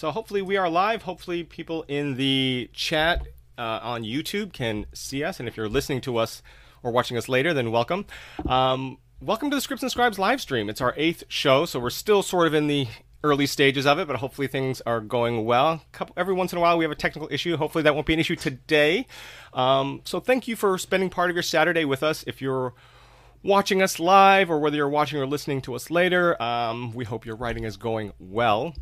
So hopefully we are live. Hopefully people in the chat uh, on YouTube can see us. And if you're listening to us or watching us later, then welcome. Um, welcome to the Scripts and Scribes live stream. It's our eighth show, so we're still sort of in the early stages of it, but hopefully things are going well. Couple, every once in a while we have a technical issue. Hopefully that won't be an issue today. Um, so thank you for spending part of your Saturday with us. If you're watching us live or whether you're watching or listening to us later, um, we hope your writing is going well.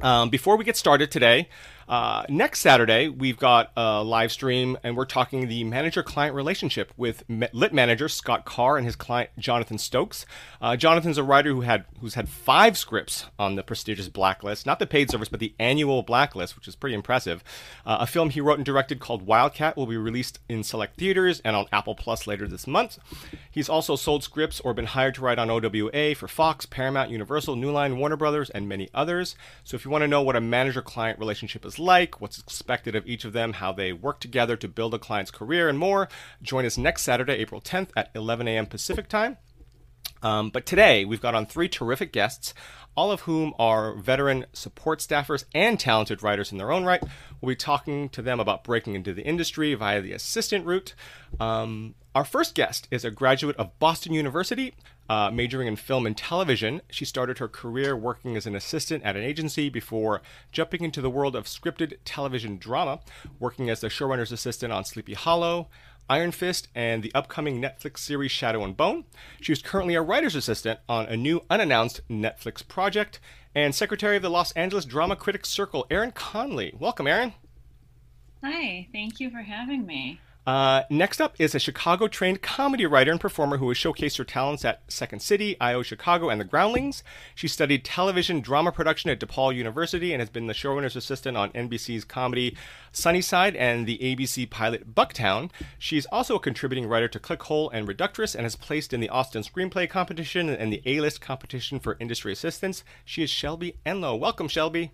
Um, before we get started today, uh, next Saturday, we've got a live stream, and we're talking the manager-client relationship with lit manager Scott Carr and his client Jonathan Stokes. Uh, Jonathan's a writer who had who's had five scripts on the prestigious Blacklist, not the paid service, but the annual Blacklist, which is pretty impressive. Uh, a film he wrote and directed called Wildcat will be released in select theaters and on Apple Plus later this month. He's also sold scripts or been hired to write on OWA for Fox, Paramount, Universal, New Line, Warner Brothers, and many others. So if you want to know what a manager-client relationship is like, what's expected of each of them, how they work together to build a client's career, and more. Join us next Saturday, April 10th at 11 a.m. Pacific time. Um, but today, we've got on three terrific guests, all of whom are veteran support staffers and talented writers in their own right. We'll be talking to them about breaking into the industry via the assistant route. Um, our first guest is a graduate of Boston University, uh, majoring in film and television. She started her career working as an assistant at an agency before jumping into the world of scripted television drama, working as the showrunner's assistant on Sleepy Hollow, Iron Fist, and the upcoming Netflix series Shadow and Bone. She is currently a writer's assistant on a new unannounced Netflix project, and secretary of the Los Angeles Drama Critics Circle, Erin Conley. Welcome, Erin. Hi, thank you for having me. Uh, next up is a Chicago trained comedy writer and performer who has showcased her talents at Second City, IO Chicago, and The Groundlings. She studied television drama production at DePaul University and has been the showrunner's assistant on NBC's comedy Sunnyside and the ABC pilot Bucktown. She's also a contributing writer to Clickhole and Reductress and has placed in the Austin Screenplay Competition and the A List Competition for Industry Assistants. She is Shelby Enlow. Welcome, Shelby.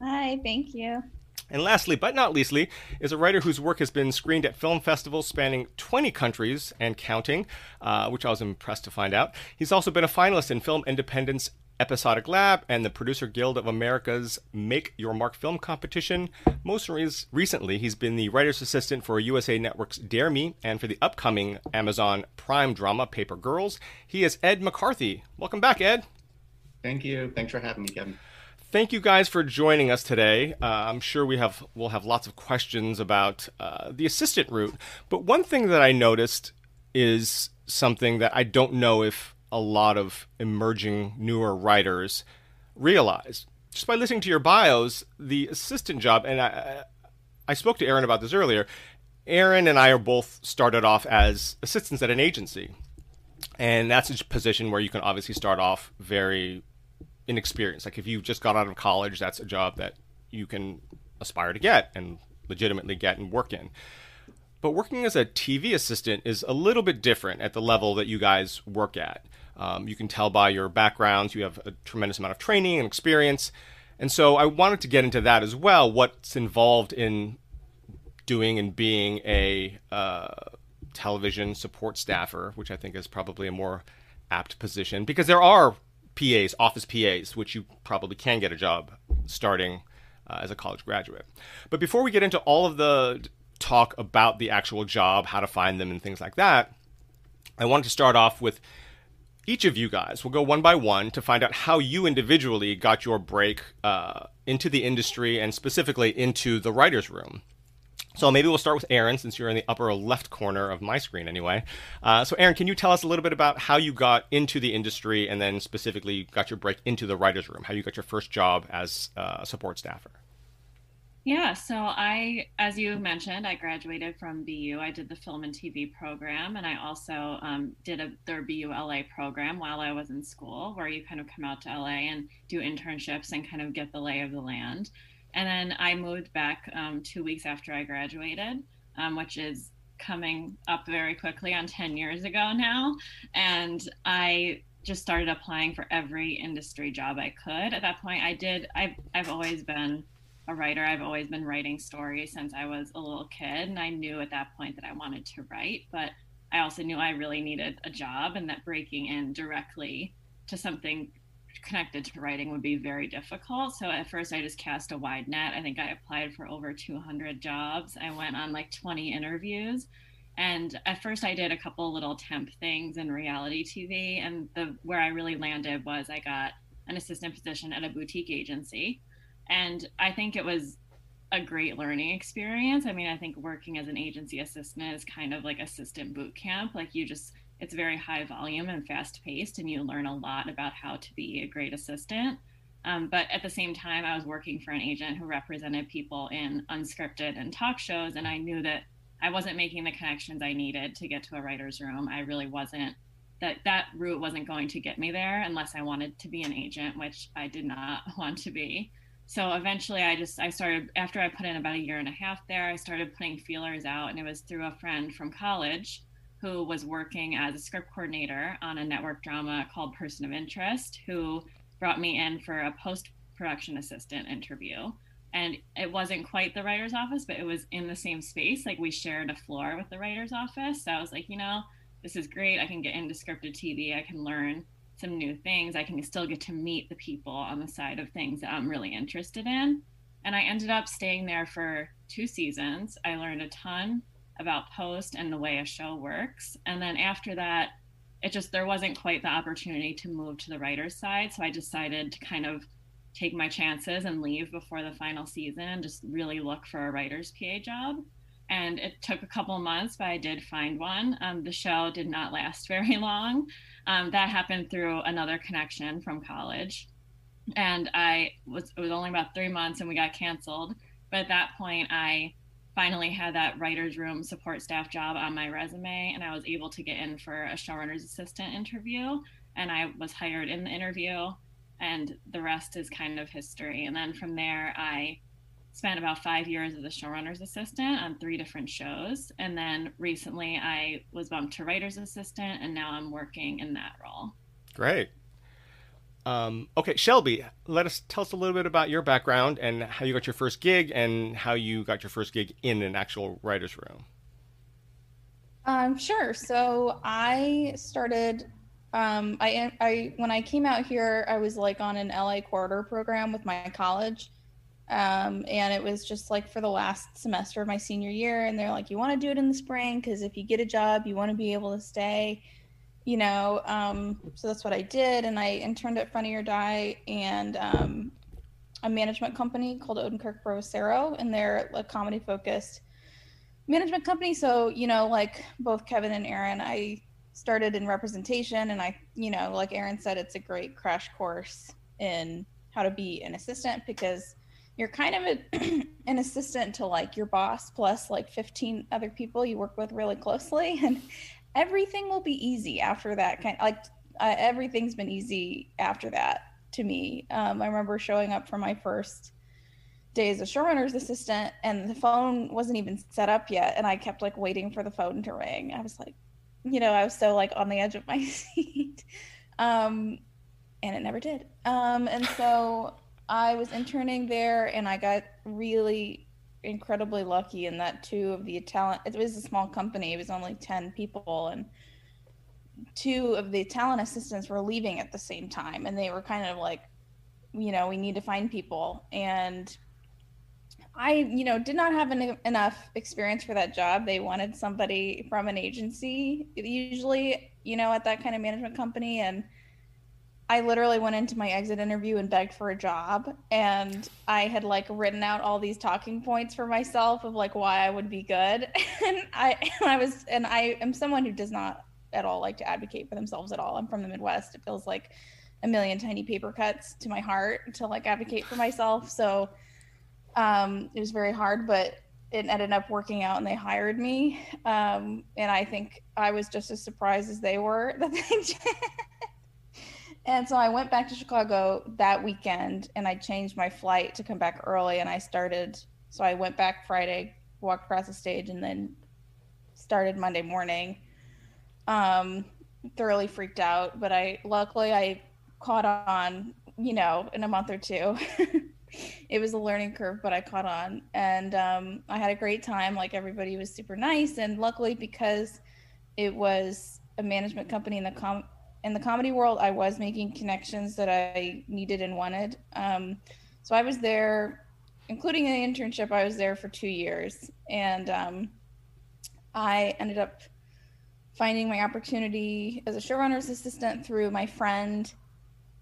Hi, thank you. And lastly, but not leastly, is a writer whose work has been screened at film festivals spanning 20 countries and counting, uh, which I was impressed to find out. He's also been a finalist in Film Independence Episodic Lab and the Producer Guild of America's Make Your Mark film competition. Most re- recently, he's been the writer's assistant for USA Network's Dare Me and for the upcoming Amazon Prime drama Paper Girls. He is Ed McCarthy. Welcome back, Ed. Thank you. Thanks for having me, Kevin thank you guys for joining us today. Uh, I'm sure we have we'll have lots of questions about uh, the assistant route. But one thing that I noticed is something that I don't know if a lot of emerging newer writers realize. Just by listening to your bios, the assistant job, and I, I spoke to Erin about this earlier. Erin and I are both started off as assistants at an agency. And that's a position where you can obviously start off very inexperienced. Like if you just got out of college, that's a job that you can aspire to get and legitimately get and work in. But working as a TV assistant is a little bit different at the level that you guys work at. Um, you can tell by your backgrounds, you have a tremendous amount of training and experience. And so I wanted to get into that as well what's involved in doing and being a uh, television support staffer, which I think is probably a more apt position because there are PAs, office PAs, which you probably can get a job starting uh, as a college graduate. But before we get into all of the talk about the actual job, how to find them, and things like that, I wanted to start off with each of you guys. We'll go one by one to find out how you individually got your break uh, into the industry and specifically into the writer's room. So maybe we'll start with Erin, since you're in the upper left corner of my screen anyway. Uh, so, Erin, can you tell us a little bit about how you got into the industry and then specifically got your break into the writer's room, how you got your first job as a support staffer? Yeah, so I, as you mentioned, I graduated from BU. I did the film and TV program, and I also um, did a, their BU LA program while I was in school, where you kind of come out to LA and do internships and kind of get the lay of the land. And then I moved back um, two weeks after I graduated, um, which is coming up very quickly on 10 years ago now. And I just started applying for every industry job I could. At that point, I did, I've, I've always been a writer. I've always been writing stories since I was a little kid. And I knew at that point that I wanted to write, but I also knew I really needed a job and that breaking in directly to something connected to writing would be very difficult. So at first, I just cast a wide net. I think I applied for over 200 jobs. I went on like 20 interviews. And at first, I did a couple little temp things in reality TV. And the where I really landed was I got an assistant position at a boutique agency. And I think it was a great learning experience. I mean, I think working as an agency assistant is kind of like assistant boot camp. Like you just it's very high volume and fast paced, and you learn a lot about how to be a great assistant. Um, but at the same time, I was working for an agent who represented people in unscripted and talk shows, and I knew that I wasn't making the connections I needed to get to a writer's room. I really wasn't that that route wasn't going to get me there unless I wanted to be an agent, which I did not want to be. So eventually, I just I started after I put in about a year and a half there. I started putting feelers out, and it was through a friend from college who was working as a script coordinator on a network drama called Person of Interest, who brought me in for a post production assistant interview. And it wasn't quite the writer's office, but it was in the same space. Like we shared a floor with the writer's office. So I was like, you know, this is great. I can get into scripted TV. I can learn some new things. I can still get to meet the people on the side of things that I'm really interested in. And I ended up staying there for two seasons. I learned a ton about post and the way a show works. And then after that, it just there wasn't quite the opportunity to move to the writer's side. So I decided to kind of take my chances and leave before the final season and just really look for a writer's PA job. And it took a couple months, but I did find one. Um, the show did not last very long. Um, that happened through another connection from college. And I was, it was only about three months and we got canceled. But at that point, I finally had that writer's room support staff job on my resume and I was able to get in for a showrunner's assistant interview and I was hired in the interview and the rest is kind of history. And then from there I spent about 5 years as a showrunner's assistant on three different shows and then recently I was bumped to writer's assistant and now I'm working in that role. Great. Um, okay, Shelby, let us tell us a little bit about your background and how you got your first gig and how you got your first gig in an actual writer's room. Um, sure. So I started. Um, I, I when I came out here, I was like on an LA quarter program with my college, um, and it was just like for the last semester of my senior year. And they're like, "You want to do it in the spring because if you get a job, you want to be able to stay." You know, um, so that's what I did. And I interned at Funny or Die and um, a management company called Odenkirk Provissiero, and they're a comedy focused management company. So, you know, like both Kevin and Erin, I started in representation, and I, you know, like Erin said, it's a great crash course in how to be an assistant because you're kind of a, an assistant to like your boss plus like 15 other people you work with really closely and everything will be easy after that kind of, like uh, everything's been easy after that to me. Um, i remember showing up for my first day as a showrunner's assistant and the phone wasn't even set up yet and i kept like waiting for the phone to ring. I was like you know i was so like on the edge of my seat. Um, and it never did. Um, and so i was interning there and i got really incredibly lucky in that two of the talent it was a small company it was only 10 people and two of the talent assistants were leaving at the same time and they were kind of like you know we need to find people. And i you know did not have an, enough experience for that job. They wanted somebody from an agency usually you know at that kind of management company and I literally went into my exit interview and begged for a job and I had like written out all these talking points for myself of like why I would be good and I and I was and I am someone who does not at all like to advocate for themselves at all. I'm from the Midwest. It feels like a million tiny paper cuts to my heart to like advocate for myself. So um, it was very hard, but it ended up working out and they hired me. Um, and I think I was just as surprised as they were that they did. And so I went back to Chicago that weekend and I changed my flight to come back early and I started so I went back Friday, walked across the stage and then started Monday morning. Um thoroughly freaked out, but I luckily I caught on, you know, in a month or two. it was a learning curve, but I caught on and um I had a great time. Like everybody was super nice and luckily because it was a management company in the com- in the comedy world, I was making connections that I needed and wanted. Um, so I was there, including an internship. I was there for two years, and um, I ended up finding my opportunity as a showrunner's assistant through my friend,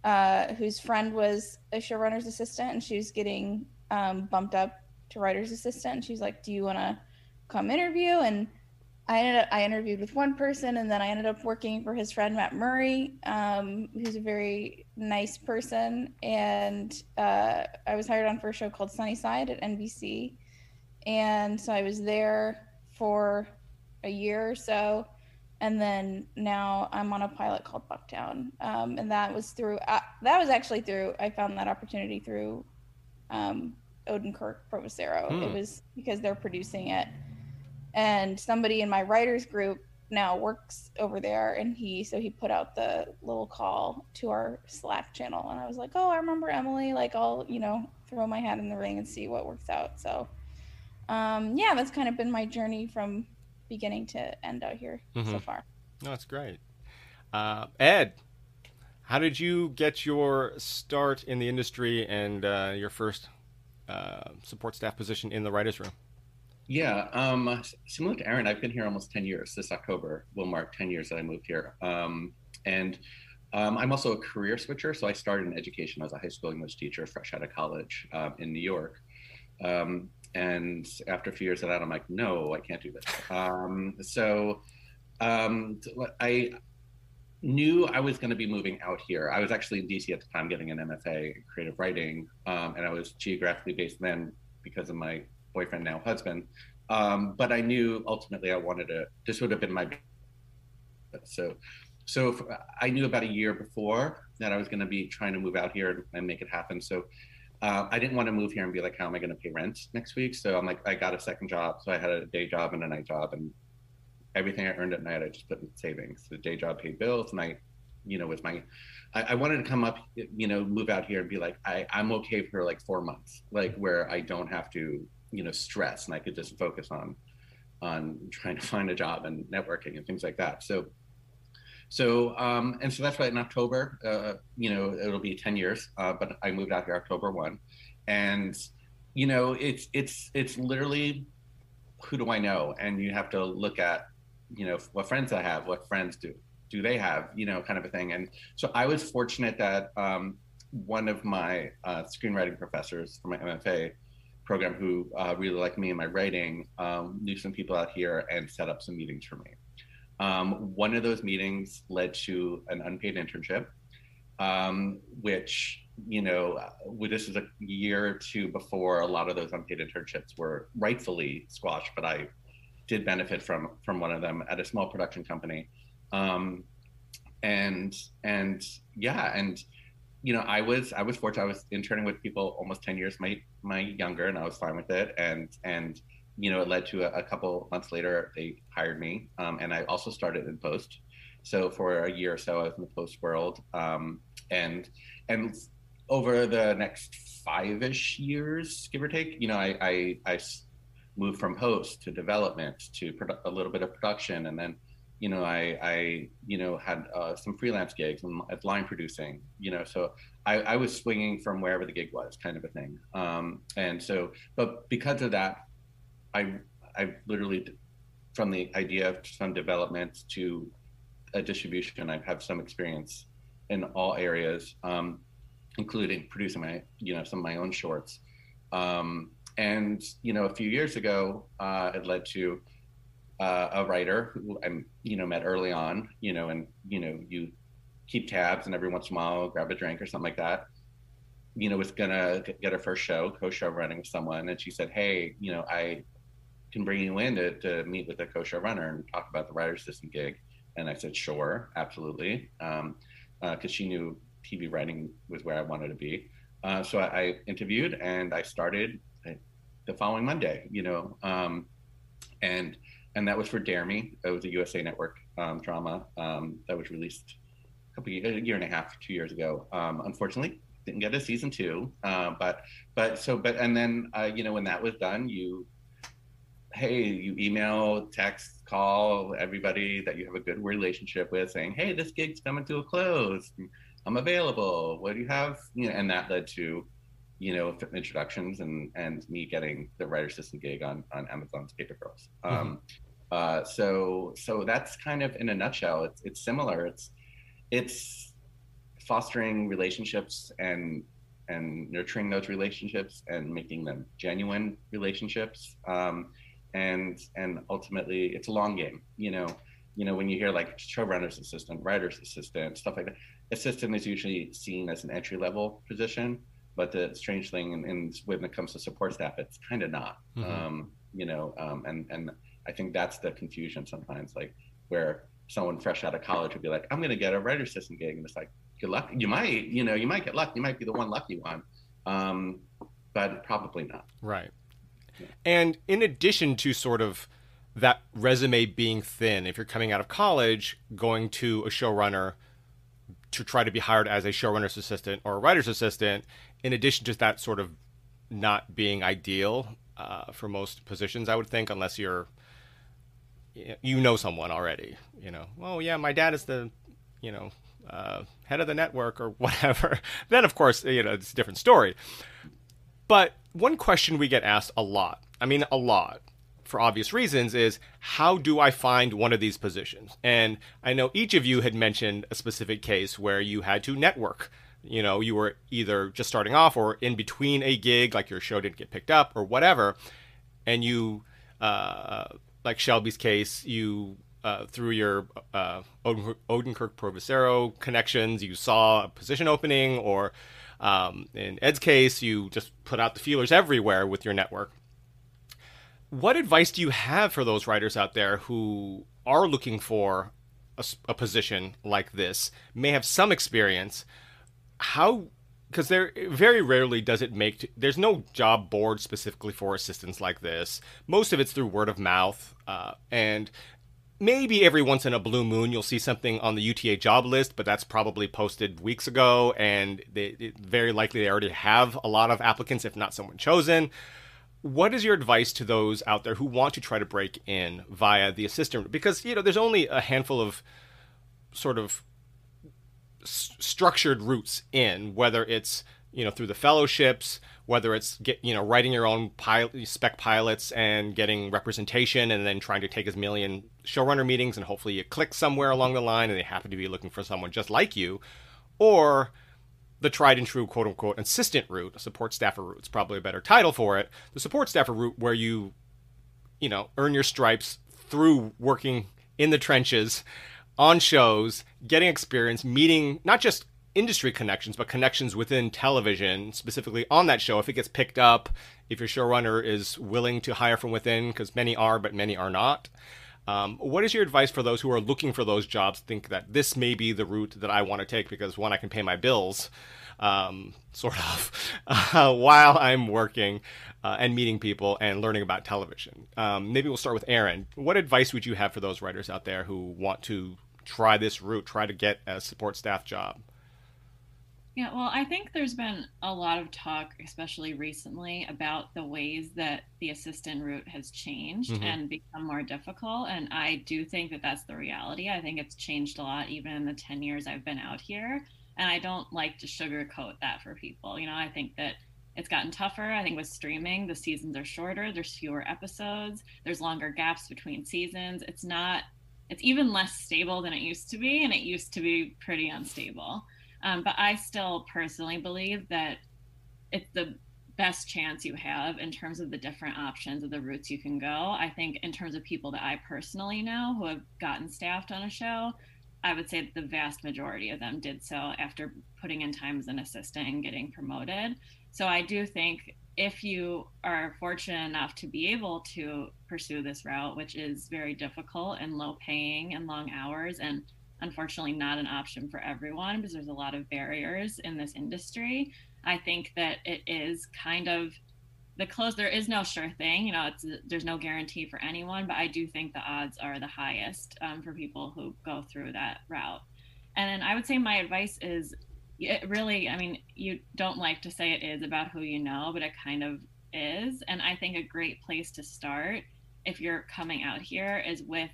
uh, whose friend was a showrunner's assistant, and she was getting um, bumped up to writer's assistant. And she's like, "Do you want to come interview?" And I ended up, I interviewed with one person, and then I ended up working for his friend Matt Murray, um, who's a very nice person. And uh, I was hired on for a show called Sunnyside at NBC, and so I was there for a year or so, and then now I'm on a pilot called Bucktown, um, and that was through uh, that was actually through I found that opportunity through um, Odenkirk Provissiero. Hmm. It was because they're producing it and somebody in my writers group now works over there and he so he put out the little call to our slack channel and i was like oh i remember emily like i'll you know throw my hat in the ring and see what works out so um yeah that's kind of been my journey from beginning to end out here so Mhm. far No, that's great. Uh, Ed, how did you get your start in the industry and uh, your first uh, support staff position in the writers' room? Yeah, um, similar to Erin, I've been here almost 10 years. This October will mark 10 years that I moved here. Um, and um, I'm also a career switcher. So I started in education as a high school English teacher fresh out of college um, in New York. Um, and after a few years of that, I'm like, no, I can't do this. Um, so I knew I was going to be moving out here. I was actually in DC at the time getting an MFA in creative writing. And I was geographically based then because of my boyfriend, now husband. Um, but I knew ultimately I wanted to, this would have been my, so, so I knew about a year before that I was going to be trying to move out here and make it happen. So uh, I didn't want to move here and be like, how am I going to pay rent next week? So I'm like, I got a second job. So I had a day job and a night job and everything I earned at night, I just put in savings. The day job paid bills. and I, you know, with my, I, I wanted to come up, you know, move out here and be like, I, I'm okay for like four months, like where I don't have to, you know, stress and I could just focus on, on trying to find a job and networking and things like that. So, so, um, and so that's why in October, uh, you know, it'll be 10 years, uh, but I moved out here October 1. And, you know, it's, it's, it's literally who do I know? And you have to look at, you know, what friends I have, what friends do, do they have, you know, kind of a thing. And so I was fortunate that um, one of my uh, screenwriting professors for my MFA program who uh, really liked me and my writing um, knew some people out here and set up some meetings for me. Um, one of those meetings led to an unpaid internship, um, which, you know, uh, this is a year or two before a lot of those unpaid internships were rightfully squashed, but I did benefit from from one of them at a small production company. Um, and and yeah, and you know, I was I was fortunate. I was interning with people almost ten years my my younger, and I was fine with it. And and you know, it led to a, a couple months later they hired me, um, and I also started in post. So for a year or so, I was in the post world, um, and and over the next five-ish years, give or take, you know, I, I I moved from post to development to produ- a little bit of production, and then you know, I, I, you know, had uh, some freelance gigs and as line producing, you know, so I, I was swinging from wherever the gig was, kind of a thing. Um, and so, but because of that, I, I literally, from the idea of some development to a distribution, I have some experience in all areas, um, including producing my, you know, some of my own shorts. Um, and you know, a few years ago, uh, it led to uh, a writer who I you know met early on, you know, and you know you keep tabs and every once in a while grab a drink or something like that. You know, was gonna get her first show, co-show running with someone, and she said, "Hey, you know, I can bring you in to, to meet with a co-show runner and talk about the writer's assistant gig." And I said, "Sure, absolutely," um, uh, she knew TV writing was where I wanted to be. Uh, so I, I, interviewed and I started uh, the following Monday. You know, um, and and that was for Dare Me. It was a USA Network um, drama um, that was released a couple a year and a half, two years ago. Um, unfortunately, didn't get a season two. Uh, but but so but and then uh, you know when that was done, you hey, you email, text, call everybody that you have a good relationship with, saying, hey, this gig's coming to a close. I'm available. What do you have? You know, and that led to, you know, introductions and and me getting the writer assistant gig on on Amazon's Paper Girls. Mm-hmm. Um, uh, so so that's kind of in a nutshell. It's it's similar. It's it's fostering relationships and and nurturing those relationships and making them genuine relationships. Um, and and ultimately, it's a long game. You know, you know when you hear like showrunner's assistant, writer's assistant, stuff like that. Assistant is usually seen as an entry level position, but the strange thing, and, when it comes to support staff, it's kind of not. Mm-hmm. Um, you know, um, and and I think that's the confusion sometimes, like where someone fresh out of college would be like, I'm going to get a writer assistant gig. And it's like, good luck. You might, you know, you might get luck. You might be the one lucky one. Um, but probably not. Right. Yeah. And in addition to sort of that resume being thin, if you're coming out of college, going to a showrunner to try to be hired as a showrunner's assistant or a writer's assistant, in addition to that sort of not being ideal uh, for most positions, I would think, unless you're you know someone already. You know, well, yeah, my dad is the, you know, uh, head of the network or whatever. then, of course, you know, it's a different story. But one question we get asked a lot, I mean, a lot, for obvious reasons, is how do I find one of these positions? And I know each of you had mentioned a specific case where you had to network. You know, you were either just starting off or in between a gig, like your show didn't get picked up or whatever, and you uh, like Shelby's case, you uh, through your uh, Odenkirk Provissiero connections, you saw a position opening, or um, in Ed's case, you just put out the feelers everywhere with your network. What advice do you have for those writers out there who are looking for a, a position like this, may have some experience? How because there very rarely does it make there's no job board specifically for assistants like this most of it's through word of mouth uh, and maybe every once in a blue moon you'll see something on the uta job list but that's probably posted weeks ago and they, very likely they already have a lot of applicants if not someone chosen what is your advice to those out there who want to try to break in via the assistant? Because you know there's only a handful of sort of structured routes in, whether it's you know through the fellowships, whether it's get you know writing your own pilot, spec pilots and getting representation, and then trying to take as million showrunner meetings, and hopefully you click somewhere along the line, and they happen to be looking for someone just like you, or the tried and true quote unquote assistant route, support staffer route is probably a better title for it. The support staffer route where you, you know, earn your stripes through working in the trenches on shows, getting experience, meeting not just industry connections, but connections within television, specifically on that show. If it gets picked up, if your showrunner is willing to hire from within, because many are, but many are not. Um, what is your advice for those who are looking for those jobs? Think that this may be the route that I want to take because one, I can pay my bills, um, sort of, uh, while I'm working uh, and meeting people and learning about television. Um, maybe we'll start with Erin. What advice would you have for those writers out there who want to try this route, try to get a support staff job? Yeah, well, I think there's been a lot of talk, especially recently, about the ways that the assistant route has changed mm-hmm. and become more difficult. And I do think that that's the reality. I think it's changed a lot, even in the 10 years I've been out here. And I don't like to sugarcoat that for people. You know, I think that it's gotten tougher. I think with streaming, the seasons are shorter, there's fewer episodes, there's longer gaps between seasons. It's not it's even less stable than it used to be, and it used to be pretty unstable. Um, but I still personally believe that it's the best chance you have in terms of the different options of the routes you can go. I think in terms of people that I personally know who have gotten staffed on a show, I would say the vast majority of them did so after putting in time as an assistant and getting promoted. So I do think if you are fortunate enough to be able to pursue this route, which is very difficult and low paying and long hours, and unfortunately not an option for everyone because there's a lot of barriers in this industry, I think that it is kind of the close. There is no sure thing, you know. It's there's no guarantee for anyone, but I do think the odds are the highest um, for people who go through that route. And then I would say my advice is it really, I mean, you don't like to say it is about who you know, but it kind of is. And I think a great place to start if you're coming out here is with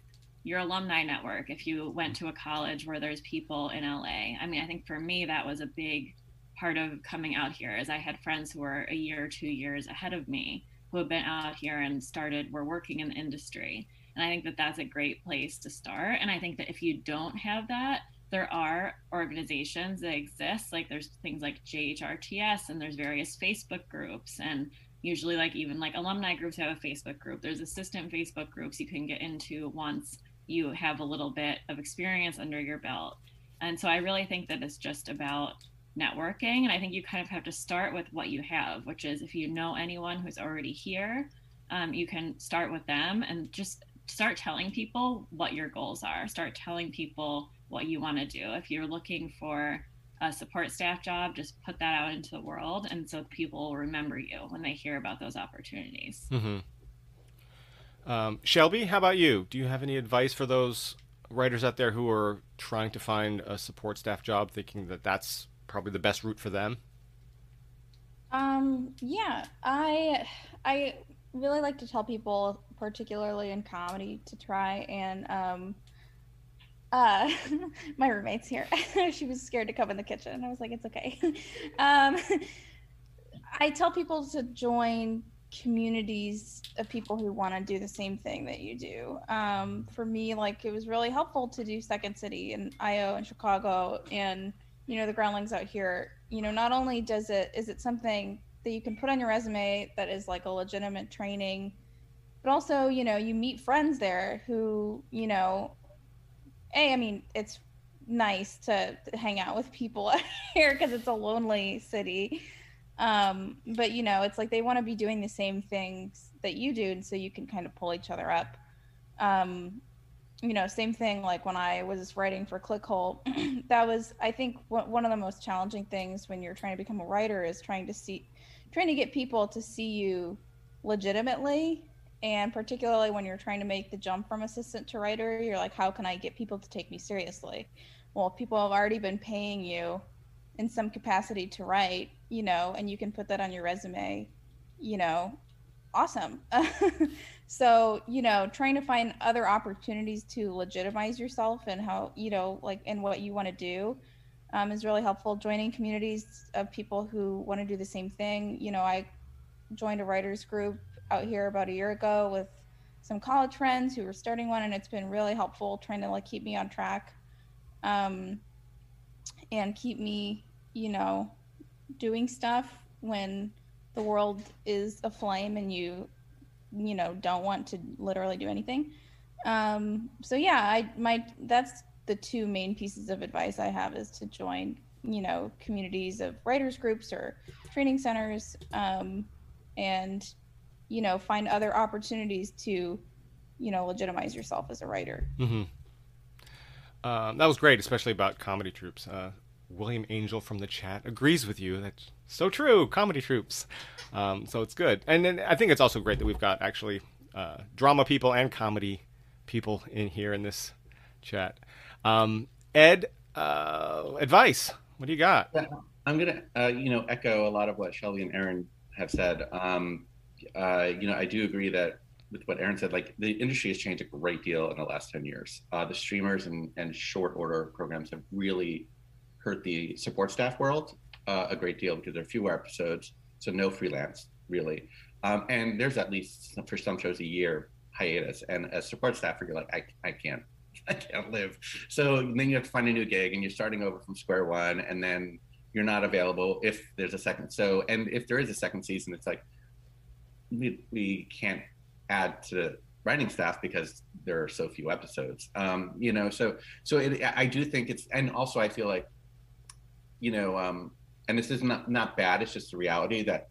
your alumni network if you went to a college where there's people in LA. I mean, I think for me that was a big part of coming out here is I had friends who were a year or two years ahead of me who have been out here and started were working in the industry. And I think that that's a great place to start. And I think that if you don't have that, there are organizations that exist like there's things like JHRTS and there's various Facebook groups and usually like even like alumni groups have a Facebook group. There's assistant Facebook groups you can get into once you have a little bit of experience under your belt. And so I really think that it's just about networking. And I think you kind of have to start with what you have, which is if you know anyone who's already here, um, you can start with them and just start telling people what your goals are. Start telling people what you want to do. If you're looking for a support staff job, just put that out into the world. And so people will remember you when they hear about those opportunities. Mm-hmm. Um, Shelby, how about you? Do you have any advice for those writers out there who are trying to find a support staff job, thinking that that's probably the best route for them? Um, yeah, I I really like to tell people, particularly in comedy, to try and um, uh, my roommate's here. she was scared to come in the kitchen. I was like, it's okay. um, I tell people to join communities of people who want to do the same thing that you do. Um, for me, like it was really helpful to do Second City and IO and Chicago and you know the groundlings out here. You know, not only does it is it something that you can put on your resume that is like a legitimate training, but also you know you meet friends there who you know, a I mean it's nice to hang out with people here because it's a lonely city um, but you know, it's like they want to be doing the same things that you do, and so you can kind of pull each other up. Um, you know, same thing like when I was writing for Clickhole. that was, I think, one of the most challenging things when you're trying to become a writer is trying to see, trying to get people to see you legitimately, and particularly when you're trying to make the jump from assistant to writer, you're like, how can I get people to take me seriously? Well, people have already been paying you in some capacity to write, you know, and you can put that on your resume, you know, awesome. so, you know, trying to find other opportunities to legitimize yourself and how, you know, like, and what you want to do um, is really helpful. Joining communities of people who want to do the same thing. You know, I joined a writers group out here about a year ago with some college friends who were starting one, and it's been really helpful trying to like keep me on track. Um, and keep me, you know, doing stuff when the world is aflame and you, you know, don't want to literally do anything. Um, so yeah, I my that's the two main pieces of advice I have is to join, you know, communities of writers groups or training centers, um, and you know, find other opportunities to, you know, legitimize yourself as a writer. Mm-hmm. Um, that was great, especially about comedy troupes. Uh, William Angel from the chat agrees with you. That's so true. Comedy troupes. Um, so it's good, and then I think it's also great that we've got actually uh, drama people and comedy people in here in this chat. Um, Ed, uh, advice. What do you got? I'm gonna, uh, you know, echo a lot of what Shelby and Erin have said. Um, uh, you know, I do agree that with what Erin said, like the industry has changed a great deal in the last 10 years. Uh, the streamers and, and short order programs have really hurt the support staff world uh, a great deal because there are fewer episodes, so no freelance really. Um, and there's at least for some shows a year hiatus. And as support staffer, you're like, I, I can't, I can't live. So then you have to find a new gig, and you're starting over from square one, and then you're not available if there's a second. So and if there is a second season, it's like we we can't add to writing staff because there are so few episodes. Um, you know, so so it, I do think it's, and also I feel like, you know, um, and this is not not bad. It's just the reality that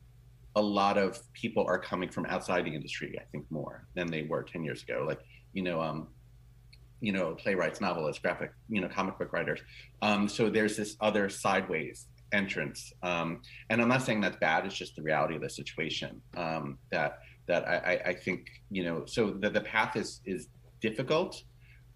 a lot of people are coming from outside the industry. I think more than they were ten years ago. Like you know, um, you know, playwrights, novelists, graphic, you know, comic book writers. Um, so there's this other sideways entrance, um, and I'm not saying that's bad. It's just the reality of the situation um, that that I, I, think you know so the, the path is is difficult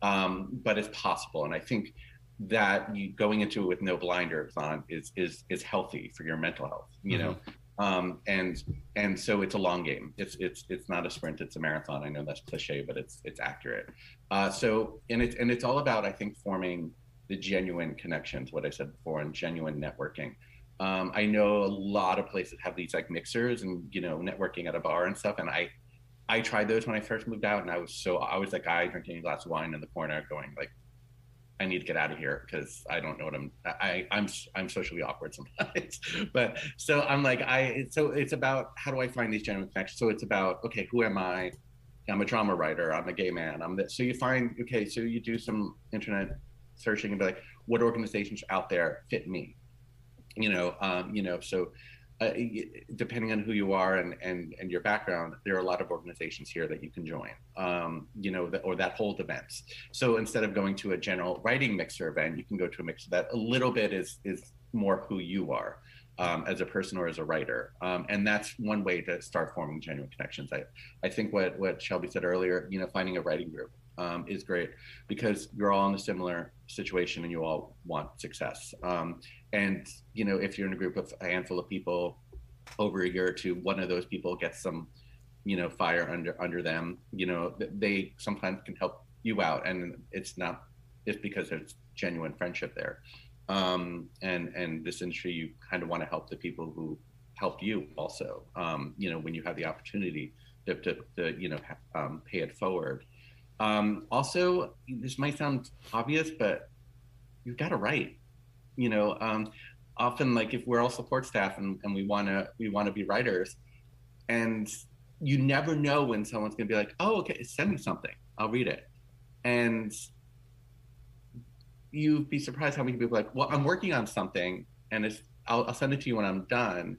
um, but it's possible and i think that you going into it with no blinders on is is is healthy for your mental health you mm-hmm. know Um, and and so it's a long game. It's it's it's not a sprint. It's a marathon. I know that's cliche, but it's it's accurate. Uh, so and it's and it's all about I think forming the genuine connections. What I said before, and genuine networking. Um, I know a lot of places have these like mixers and you know networking at a bar and stuff, and I I tried those when I first moved out, and I was so I was that guy drinking a glass of wine in the corner, going like, I need to get out of here because I don't know what I'm. I I'm I'm socially awkward sometimes, but so I'm like I. So it's about how do I find these genuine connections. So it's about okay, who am I? I'm a drama writer. I'm a gay man. I'm this. So you find okay. So you do some internet searching and be like, what organizations out there fit me? You know, um, you know. So uh, depending on who you are and, and, and your background, there are a lot of organizations here that you can join, um, you know, or that hold events. So instead of going to a general writing mixer event, you can go to a mixer that a little bit is, is more who you are um, as a person or as a writer. Um, and that's one way to start forming genuine connections. I, I think what, what Shelby said earlier, you know, finding a writing group um, is great because you're all in a similar situation and you all want success. Um, and you know, if you're in a group of a handful of people over a year or two, one of those people gets some, you know, fire under under them. You know, they sometimes can help you out, and it's not it's because there's genuine friendship there. Um, and and this industry, you kind of want to help the people who helped you also. Um, you know, when you have the opportunity to, to, to you know um, pay it forward. Um, also, this might sound obvious, but you've got to write you know, um, often like if we're all support staff and, and we want to we want to be writers, and you never know when someone's going to be like, oh, okay, send me something, I'll read it, and you'd be surprised how many people are like, well, I'm working on something, and it's I'll, I'll send it to you when I'm done,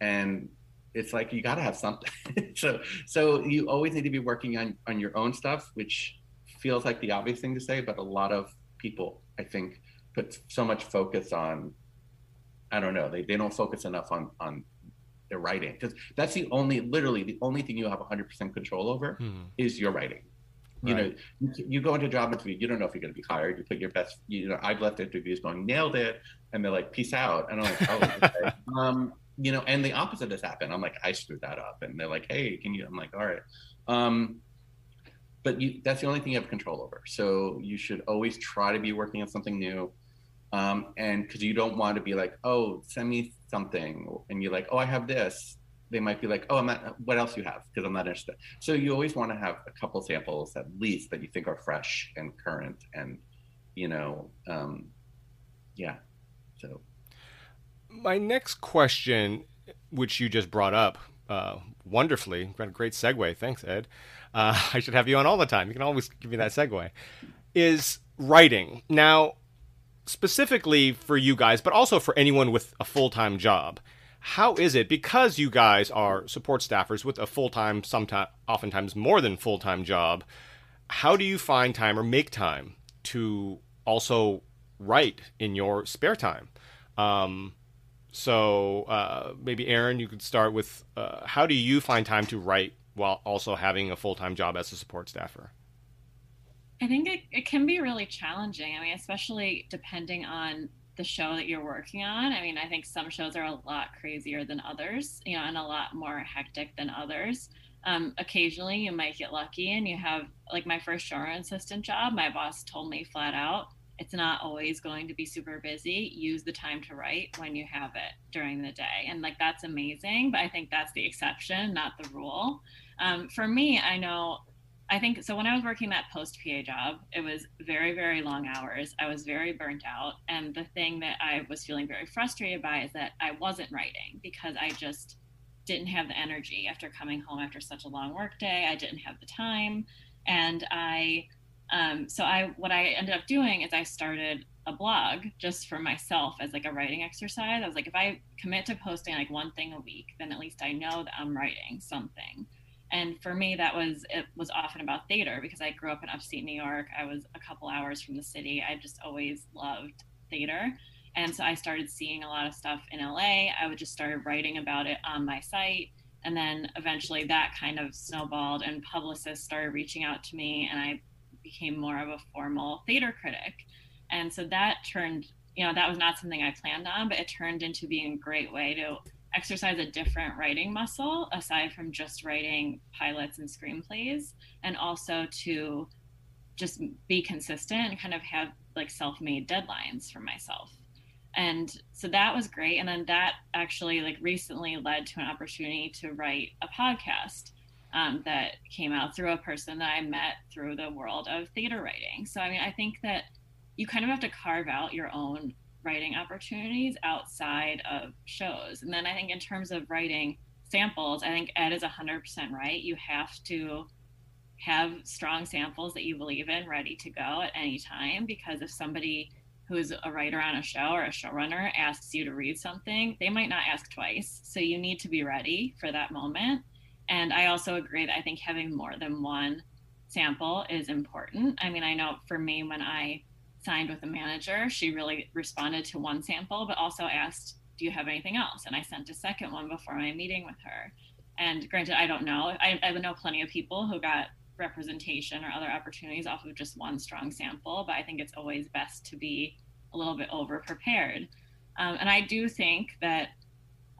and it's like you got to have something. so so you always need to be working on on your own stuff, which feels like the obvious thing to say, but a lot of people, I think, put so much focus on I don't know, they, they don't focus enough on on their writing. Because that's the only literally the only thing you have 100% control over hmm. is your writing. You right. know you, you, go into a job interview you don't know if you're going to be hired. You put your best you know i've left interviews going nailed it. And they're like peace out. And i'm like oh okay. um you know and the opposite has happened. I'm like i screwed that up. And they're like hey can you i'm like all right. Um but you that's the only thing you have control over. So you should always try to be working on something new um, and because you don't want to be like, oh, send me something, and you're like, oh, I have this. They might be like, oh, I'm not. What else you have? Because I'm not interested. So you always want to have a couple samples at least that you think are fresh and current, and you know, um, yeah. So my next question, which you just brought up uh, wonderfully, got a great segue. Thanks, Ed. Uh, I should have you on all the time. You can always give me that segue. Is writing now? Specifically for you guys, but also for anyone with a full time job. How is it because you guys are support staffers with a full time, sometimes, oftentimes more than full time job? How do you find time or make time to also write in your spare time? Um, so uh, maybe Erin, you could start with uh, how do you find time to write while also having a full time job as a support staffer? I think it, it can be really challenging. I mean, especially depending on the show that you're working on. I mean, I think some shows are a lot crazier than others, you know, and a lot more hectic than others. Um, occasionally, you might get lucky and you have, like, my first showrunner assistant job. My boss told me flat out, it's not always going to be super busy. Use the time to write when you have it during the day. And, like, that's amazing. But I think that's the exception, not the rule. Um, for me, I know I think so. When I was working that post PA job, it was very, very long hours. I was very burnt out. And the thing that I was feeling very frustrated by is that I wasn't writing because I just didn't have the energy after coming home after such a long work day. I didn't have the time. And I, um, so I, what I ended up doing is I started a blog just for myself as like a writing exercise. I was like, if I commit to posting like one thing a week, then at least I know that I'm writing something and for me that was it was often about theater because i grew up in upstate new york. I was a couple hours from the city. I just always loved theater. And so i started seeing a lot of stuff in la i would just started writing about it on my site. And then eventually that kind of snowballed and publicists started reaching out to me and i became more of a formal theater critic. And so that turned you know that was not something i planned on but it turned into being a great way to exercise a different writing muscle aside from just writing pilots and screenplays, and also to just be consistent and kind of have like self-made deadlines for myself. And so that was great and then that actually like recently led to an opportunity to write a podcast um, that came out through a person that i met through the world of theater writing. So i mean i think that you kind of have to carve out your own writing opportunities outside of shows and then i think in terms of writing samples i think ed is 100% right you have to have strong samples that you believe in ready to go at any time because if somebody who's a writer on a show or a showrunner asks you to read something, they might not ask twice. So you need to be ready for that moment. And I also agree that I think having more than one sample is important. I mean, I know for me, when I signed with a manager, she really responded to one sample, but also asked, Do you have anything else? And I sent a second one before my meeting with her. And granted, I don't know. I, I know plenty of people who got representation or other opportunities off of just one strong sample, but I think it's always best to be a little bit over prepared. Um, and I do think that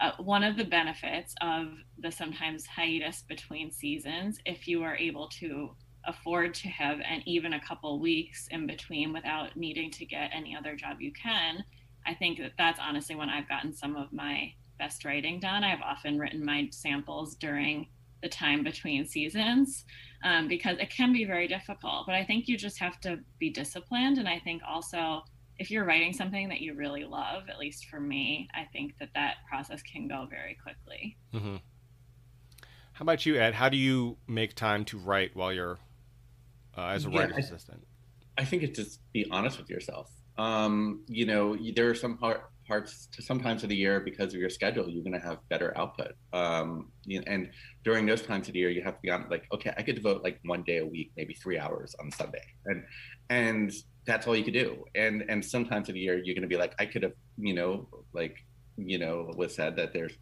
uh, one of the benefits of the sometimes hiatus between seasons, if you are able to afford to have an even a couple weeks in between without needing to get any other job you can, I think that that's honestly when I've gotten some of my best writing done. I've often written my samples during the time between seasons um, because it can be very difficult. But I think you just have to be disciplined. And I think also, if you're writing something that you really love, at least for me, I think that that process can go very quickly. Mm-hmm. How about you, Ed? How do you make time to write while you're uh, as a yeah, writer's I, assistant? I think it's just be honest with yourself. Um, you know, there are some part, parts to sometimes of the year because of your schedule you're going to have better output um, and during those times of the year you have to be on like okay i could devote like one day a week maybe three hours on sunday and and that's all you could do and and sometimes of the year you're going to be like i could have you know like you know was said that there's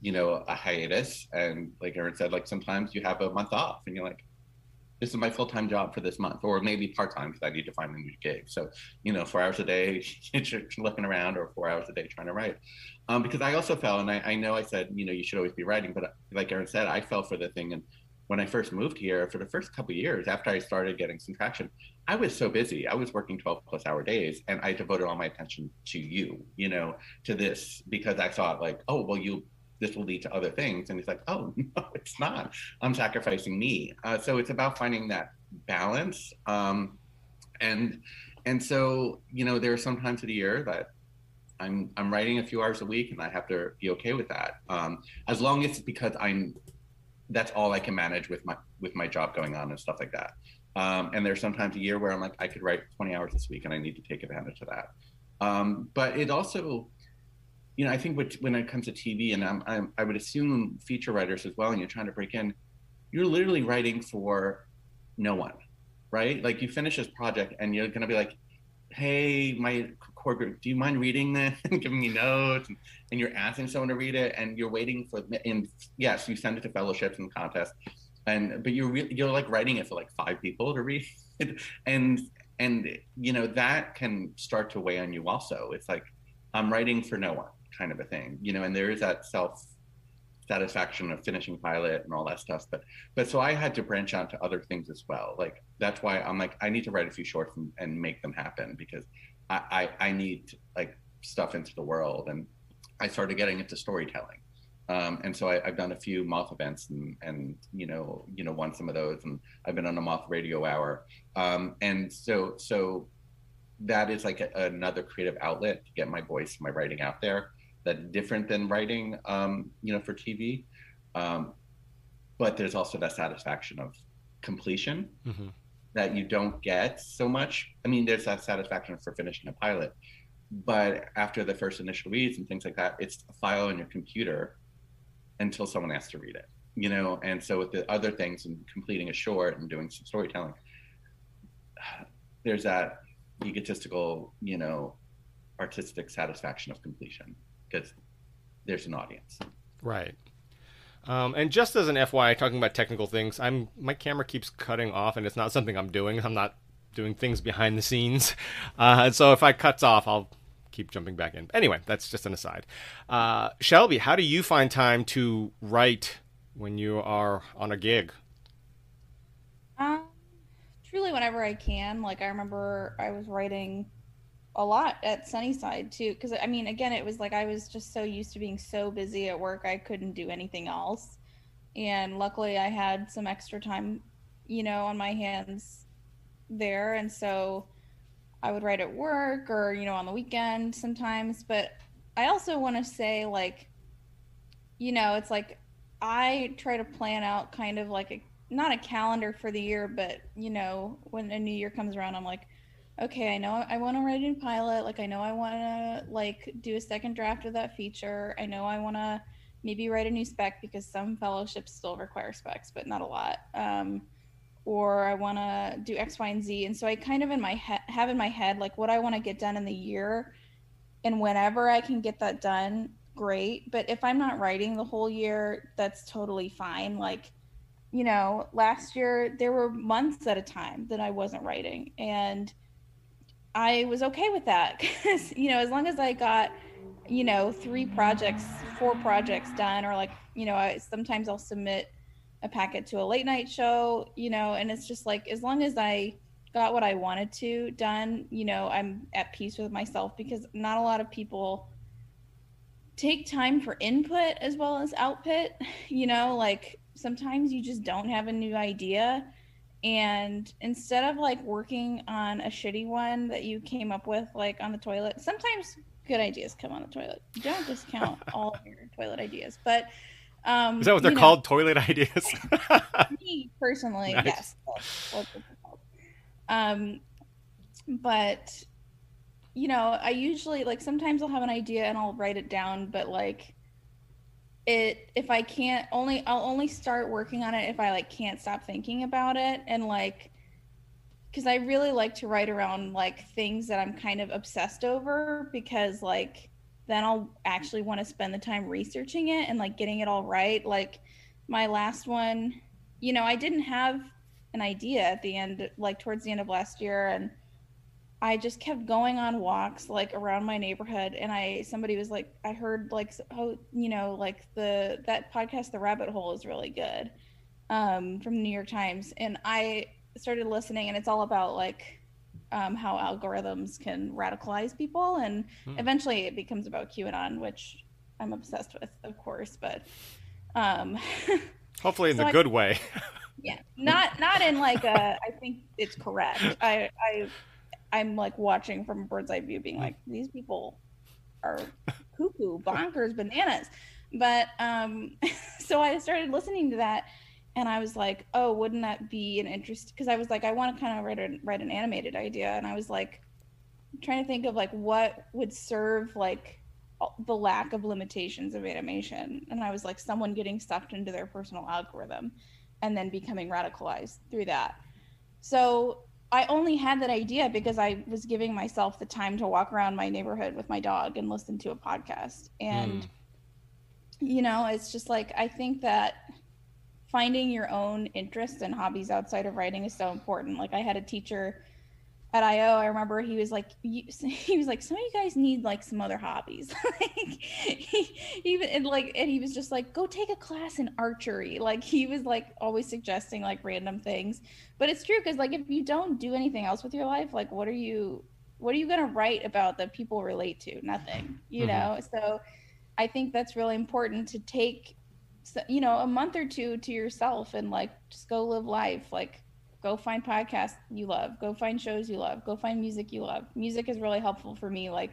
you know a hiatus and like Erin said like sometimes you have a month off and you're like this is my full time job for this month, or maybe part time because I need to find a new gig. So, you know, four hours a day looking around, or four hours a day trying to write. Um, because I also fell, and I, I, know I said, you know, you should always be writing, but like Erin said, I fell for the thing. And when I first moved here, for the first couple years after I started getting some traction, I was so busy. I was working 12 plus hour days, and I devoted all my attention to you, you know, to this because I thought, like, oh, well, you this will lead to other things. And it's like, oh, no, it's not. I'm sacrificing me. Uh, so it's about finding that balance. Um, and and so you know there are some times of the year that I'm I'm writing a few hours a week, and I have to be okay with that. Um, as long as it's because I'm that's all I can manage with my with my job going on and stuff like that. Um, and there's sometimes a year where I'm like, I could write 20 hours this week, and I need to take advantage of that. Um, but it also you know, I think when it comes to TV, and I'm, I'm, i would assume feature writers as well, and you're trying to break in, you're literally writing for no one, right? Like you finish this project, and you're going to be like, "Hey, my core group, do you mind reading this and giving me notes?" And, you're asking someone to read it, and you're waiting for. And yes, you send it to fellowships and contests, and but you're re- you're like writing it for like five people to read, and and you know that can start to weigh on you also. It's like I'm writing for no one kind of a thing, you know, and there is that self satisfaction of finishing pilot and all that stuff. But but so I had to branch out to other things as well. Like that's why I'm like I need to write a few shorts and, and make them happen because I, I, I need like stuff into the world and I started getting into storytelling. Um, and so I, have done a few moth events and, and you know you know won some of those and I've been on a moth radio hour um, and so so that is like a, another creative outlet to get my voice my writing out there that's different than writing, um, you know, for TV. Um, but there's also that satisfaction of completion mm-hmm. that you don't get so much. I mean, there's that satisfaction for finishing a pilot, but after the first initial reads and things like that, it's a file on your computer until someone has to read it, you know. And so with the other things and completing a short and doing some storytelling, there's that egotistical, you know, artistic satisfaction of completion because there's an audience. Right. Um, and just as an FYI, talking about technical things, I'm my camera keeps cutting off, and it's not something I'm doing. I'm not doing things behind the scenes. Uh, and so if I cuts off, I'll keep jumping back in. Anyway, that's just an aside. Uh, Shelby, how do you find time to write when you are on a gig? Um, truly, whenever I can. Like I remember, I was writing a lot at Sunnyside too, because I mean, again, it was like I was just so used to being so busy at work, I couldn't do anything else. And luckily, I had some extra time, you know, on my hands there, and so I would write at work or you know on the weekend sometimes. But I also want to say, like, you know, it's like I try to plan out kind of like a not a calendar for the year, but you know, when a new year comes around, I'm like, okay, I know I want to write new pilot. Like, I know I want to like do a second draft of that feature. I know I want to maybe write a new spec because some fellowships still require specs, but not a lot. Um, or I want to do X, Y, and Z. And so I kind of in my head have in my head like what I want to get done in the year, and whenever I can get that done, great. But if I'm not writing the whole year, that's totally fine. Like you know, last year there were months at a time that I wasn't writing. And I was okay with that because, you know, as long as I got, you know, three projects, four projects done, or like, you know, I, sometimes I'll submit a packet to a late night show, you know, and it's just like, as long as I got what I wanted to done, you know, I'm at peace with myself because not a lot of people take time for input as well as output, you know, like sometimes you just don't have a new idea and instead of like working on a shitty one that you came up with like on the toilet sometimes good ideas come on the toilet. Don't discount all your toilet ideas. But um is that what they're know, called? Toilet ideas? Me personally nice. yes. That's um but you know i usually like sometimes i'll have an idea and i'll write it down but like it if i can't only i'll only start working on it if i like can't stop thinking about it. And like because i really like to write around like things that i'm kind of obsessed over because like then i'll actually want to spend the time researching it and like getting it all right. Like my last one you know i didn't have an idea at the end like towards the end of last year and I just kept going on walks like around my neighborhood and I somebody was like I heard like oh you know like the that podcast the rabbit hole is really good um from the New York Times and I started listening and it's all about like um, how algorithms can radicalize people and hmm. eventually it becomes about QAnon which I'm obsessed with of course but um hopefully in so the I, good way yeah not not in like a I think it's correct I I I'm like watching from a bird's eye view, being like, these people are cuckoo, bonkers, bananas. But um, so I started listening to that, and I was like, oh, wouldn't that be an interest? Because I was like, I want to kind of write a, write an animated idea, and I was like, trying to think of like what would serve like the lack of limitations of animation, and I was like, someone getting stuffed into their personal algorithm, and then becoming radicalized through that. So I only had that idea because I was giving myself the time to walk around my neighborhood with my dog and listen to a podcast. And, mm. you know, it's just like, I think that finding your own interests and hobbies outside of writing is so important. Like, I had a teacher at IO, I remember he was like, he was like, some of you guys need like some other hobbies. like, he even and like, and he was just like, go take a class in archery. Like, he was like always suggesting like random things. But it's true because like, if you don't do anything else with your life, like, what are you, what are you gonna write about that people relate to? Nothing, you mm-hmm. know. So, I think that's really important to take, you know, a month or two to yourself and like just go live life. Like, go find podcasts you love. Go find shows you love. Go find music you love. Music is really helpful for me like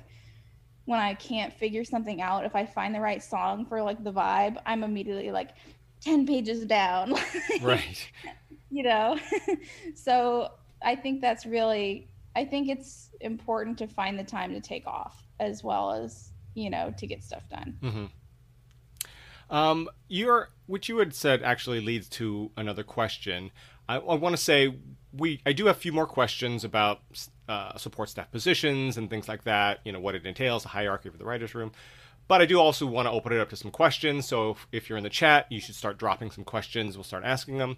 when i can't figure something out if i find the right song for like the vibe i'm immediately like 10 pages down. Right. You know? So i think that's really i think it's important to find the time to take off as well as you know to get stuff done. Mm-hmm. Um, your what you had said actually leads to another question. I, I want to say we I do have a few more questions about uh, support staff positions and things like that. You know what it entails, the hierarchy for the writers' room. But I do also want to open it up to some questions. So if, if you're in the chat, you should start dropping some questions. We'll start asking them.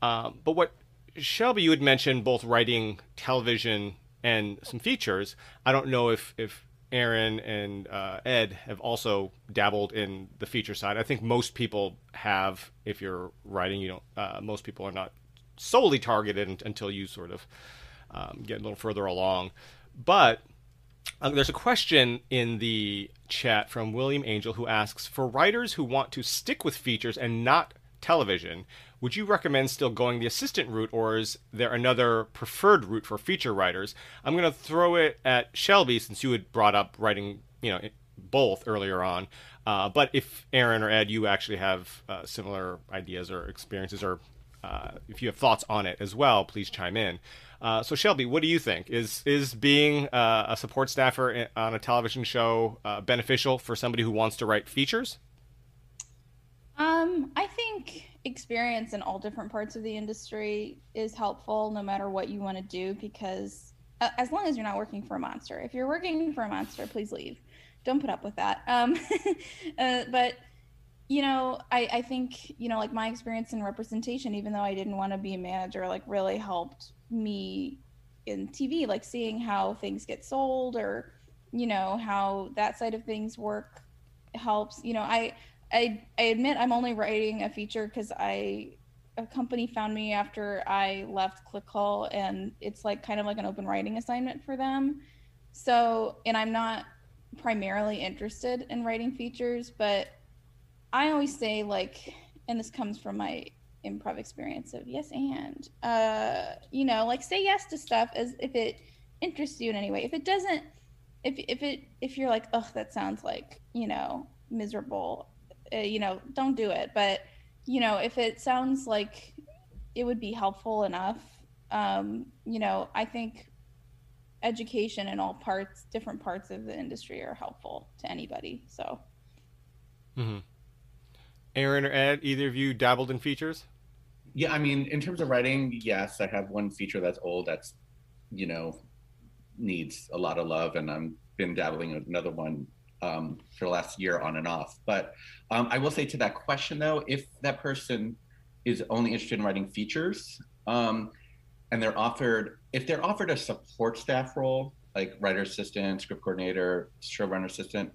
Um, but what Shelby, you had mentioned both writing television and some features. I don't know if if Erin and uh, Ed have also dabbled in the feature side. I think most people have. If you're writing, you don't. Uh, most people are not solely targeted until you sort of um, get a little further along. But uh, there's a question in the chat from William Angel who asks For writers who want to stick with features and not television, would you recommend still going the assistant route, or is there another preferred route for feature writers? I'm going to throw it at Shelby since you had brought up writing, you know, both earlier on. Uh, but if Erin or Ed, you actually have uh, similar ideas or experiences, or uh, if you have thoughts on it as well, please chime in. Uh, so Shelby, what do you think? Is is being uh, a support staffer on a television show uh, beneficial for somebody who wants to write features? Um, I think experience in all different parts of the industry is helpful no matter what you want to do because uh, as long as you're not working for a monster. If you're working for a monster, please leave. Don't put up with that. Um, uh, but you know, I, I think, you know, like my experience in representation, even though I didn't want to be a manager, like really helped me in TV, like seeing how things get sold or, you know, how that side of things work helps. You know, I I I admit I'm only writing a feature because I a company found me after I left ClickHole and it's like kind of like an open writing assignment for them. So and I'm not primarily interested in writing features, but I always say like and this comes from my improv experience of yes and uh you know like say yes to stuff as if it interests you in any way. If it doesn't if if it if you're like oh that sounds like you know miserable uh, you know don't do it. But you know if it sounds like it would be helpful enough um you know i think education in all parts different parts of the industry are helpful to anybody so. Mm-hmm. Aaron or ed either of you dabbled in features yeah, I mean, in terms of writing, yes, I have one feature that's old that's, you know, needs a lot of love, and I'm been dabbling in another one um, for the last year on and off. But um, I will say to that question though, if that person is only interested in writing features, um, and they're offered, if they're offered a support staff role, like writer assistant, script coordinator, showrunner assistant,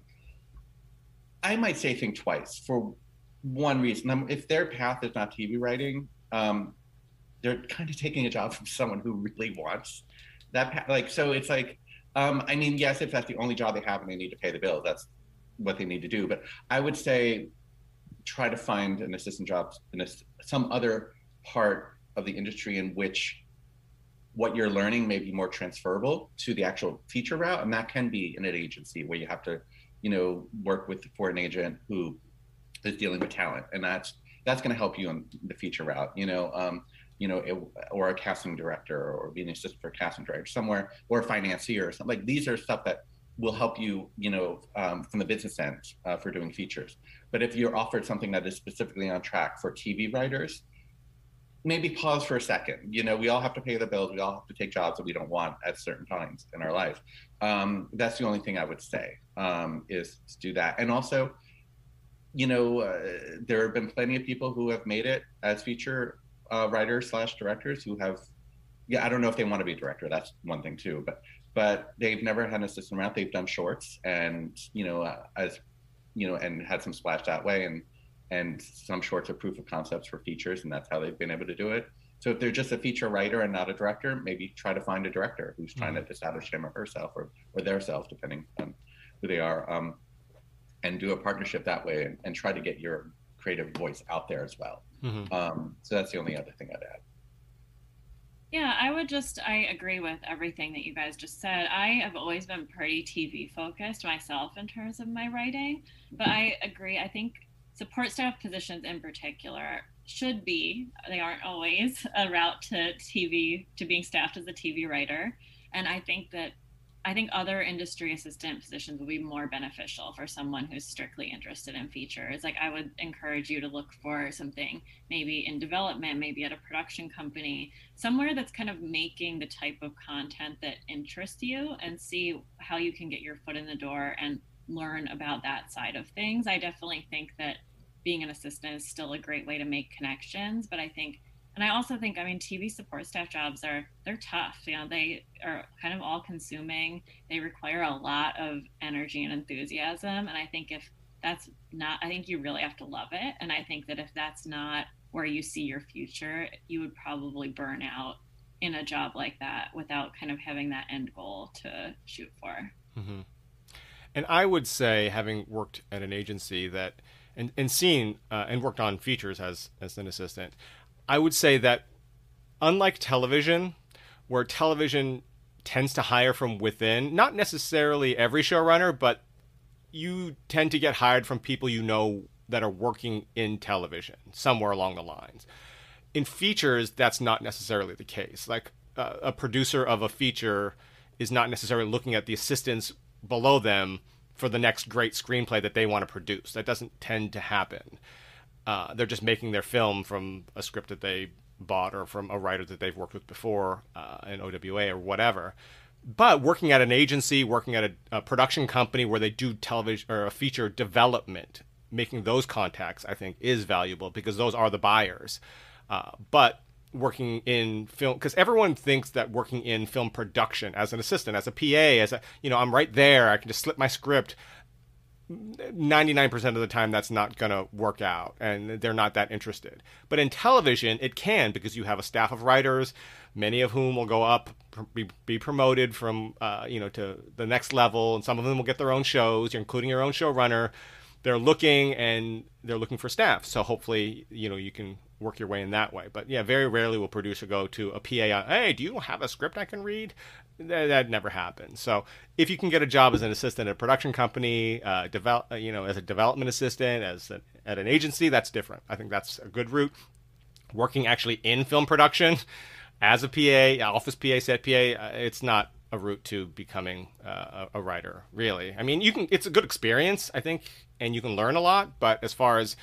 I might say think twice for one reason. If their path is not TV writing, um, they're kind of taking a job from someone who really wants that. Like, so it's like, um, I mean, yes, if that's the only job they have and they need to pay the bills, that's what they need to do. But I would say try to find an assistant job in a, some other part of the industry in which what you're learning may be more transferable to the actual feature route, and that can be in an agency where you have to, you know, work with for an agent who is dealing with talent, and that's that's going to help you on the feature route. You know, um, you know, it, or a casting director, or being an assistant for a casting director somewhere, or a financier, or something like these are stuff that will help you, you know, um, from the business end uh, for doing features. But if you're offered something that is specifically on track for TV writers, maybe pause for a second. You know, we all have to pay the bills. We all have to take jobs that we don't want at certain times in our life. Um, that's the only thing I would say um, is do that. And also, you know, uh, there have been plenty of people who have made it as feature uh, writers slash directors who have, yeah, I don't know if they want to be a director. That's one thing too, but but they've never had an assistant around. They've done shorts and you know uh, as you know and had some splash that way and and some shorts are proof of concepts for features and that's how they've been able to do it. So if they're just a feature writer and not a director, maybe try to find a director who's trying mm-hmm. to establish him or herself or or their self, depending on who they are. Um, and do a partnership that way and, and try to get your creative voice out there as well. Mm-hmm. Um, so that's the only other thing I'd add. Yeah, I would just, I agree with everything that you guys just said. I have always been pretty TV focused myself in terms of my writing, but I agree. I think support staff positions in particular should be, they aren't always, a route to TV, to being staffed as a TV writer. And I think that I think other industry assistant positions will be more beneficial for someone who's strictly interested in features. Like I would encourage you to look for something maybe in development, maybe at a production company, somewhere that's kind of making the type of content that interests you and see how you can get your foot in the door and learn about that side of things. I definitely think that being an assistant is still a great way to make connections, but I think and I also think, I mean, TV support staff jobs are they're tough. You know, they are kind of all consuming. They require a lot of energy and enthusiasm. And I think if that's not, I think you really have to love it. And I think that if that's not where you see your future, you would probably burn out in a job like that without kind of having that end goal to shoot for. Mm-hmm. And I would say, having worked at an agency that and, and seen uh, and worked on features as as an assistant, I would say that unlike television, where television tends to hire from within, not necessarily every showrunner, but you tend to get hired from people you know that are working in television somewhere along the lines. In features, that's not necessarily the case. Like uh, a producer of a feature is not necessarily looking at the assistants below them for the next great screenplay that they want to produce. That doesn't tend to happen. Uh, they're just making their film from a script that they bought or from a writer that they've worked with before uh, in OWA or whatever. But working at an agency, working at a, a production company where they do television or a feature development, making those contacts, I think, is valuable because those are the buyers. Uh, but working in film because everyone thinks that working in film production as an assistant as a pa as a you know i'm right there i can just slip my script 99% of the time that's not going to work out and they're not that interested. But in television, it can because you have a staff of writers, many of whom will go up, be, be promoted from, uh, you know, to the next level. And some of them will get their own shows, you're including your own showrunner. They're looking and they're looking for staff. So hopefully, you know, you can work your way in that way. But yeah, very rarely will producer go to a PA, hey, do you have a script I can read? That, that never happens. So if you can get a job as an assistant at a production company, uh, develop, uh, you know, as a development assistant, as at an agency, that's different. I think that's a good route. Working actually in film production as a PA, office PA, set PA, uh, it's not a route to becoming uh, a, a writer. Really, I mean, you can. It's a good experience, I think, and you can learn a lot. But as far as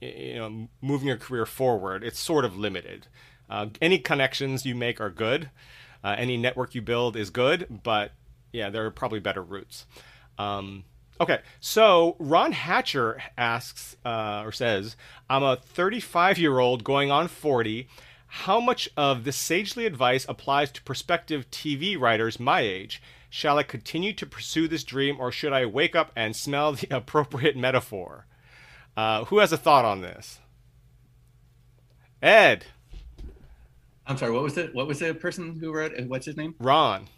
you know, moving your career forward, it's sort of limited. Uh, any connections you make are good. Uh, any network you build is good, but yeah, there are probably better routes. Um, okay, so Ron Hatcher asks uh, or says, I'm a 35 year old going on 40. How much of this sagely advice applies to prospective TV writers my age? Shall I continue to pursue this dream or should I wake up and smell the appropriate metaphor? Uh, who has a thought on this? Ed. I'm sorry. What was it? What was the person who wrote? What's his name? Ron.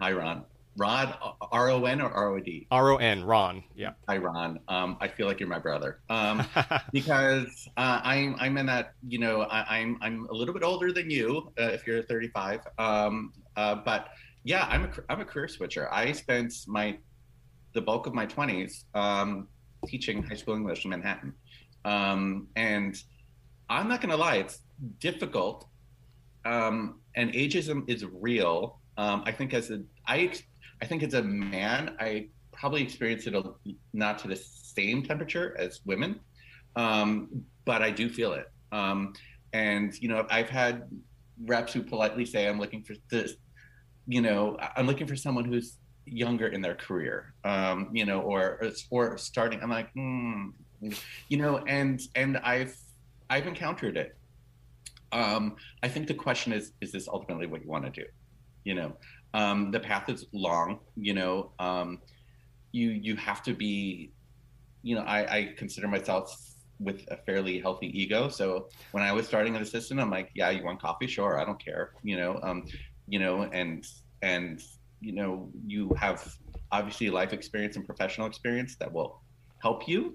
Hi, Ron. Rod, R O N or R O D? R O N, Ron. Yeah. Hi, Ron. Um, I feel like you're my brother um, because uh, I'm I'm in that you know I, am I'm, I'm a little bit older than you uh, if you're 35. Um, uh, but yeah, I'm a I'm a career switcher. I spent my the bulk of my 20s um, teaching high school English in Manhattan, um, and I'm not gonna lie, it's difficult um, and ageism is real. Um, I think as a I I think as a man, I probably experience it a, not to the same temperature as women, um, but I do feel it. Um, and you know, I've had reps who politely say, "I'm looking for this," you know, I'm looking for someone who's younger in their career, um, you know, or or starting. I'm like, hmm, you know, and and I've I've encountered it um, I think the question is, is this ultimately what you want to do? You know, um, the path is long, you know, um, you, you have to be, you know, I, I consider myself with a fairly healthy ego. So when I was starting an assistant, I'm like, yeah, you want coffee? Sure. I don't care. You know, um, you know, and, and, you know, you have obviously life experience and professional experience that will help you.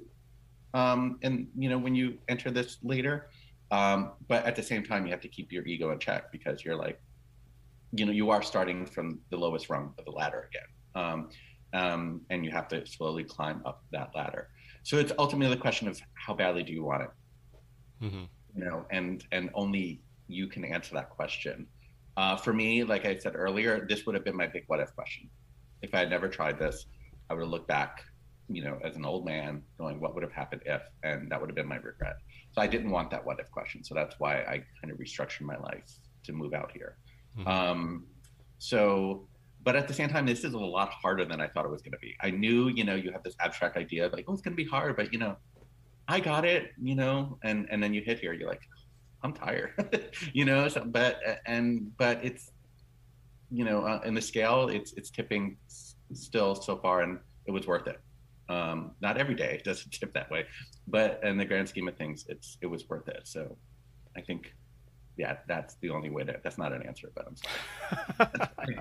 Um, and, you know, when you enter this later, um, but at the same time, you have to keep your ego in check because you're like, you know, you are starting from the lowest rung of the ladder again. Um, um, and you have to slowly climb up that ladder. So it's ultimately the question of how badly do you want it? Mm-hmm. You know, and and only you can answer that question. Uh, for me, like I said earlier, this would have been my big what if question. If I had never tried this, I would have looked back, you know, as an old man, going, what would have happened if? And that would have been my regret. I didn't want that what if question. So that's why I kind of restructured my life to move out here. Mm-hmm. Um, so, but at the same time, this is a lot harder than I thought it was going to be. I knew, you know, you have this abstract idea of like, oh, it's going to be hard, but you know, I got it, you know, and and then you hit here, you're like, I'm tired, you know. So, but and but it's you know uh, in the scale, it's it's tipping still so far, and it was worth it. Um, not every day it doesn't tip that way, but in the grand scheme of things, it's it was worth it. So I think, yeah, that's the only way to. That's not an answer, but I'm sorry.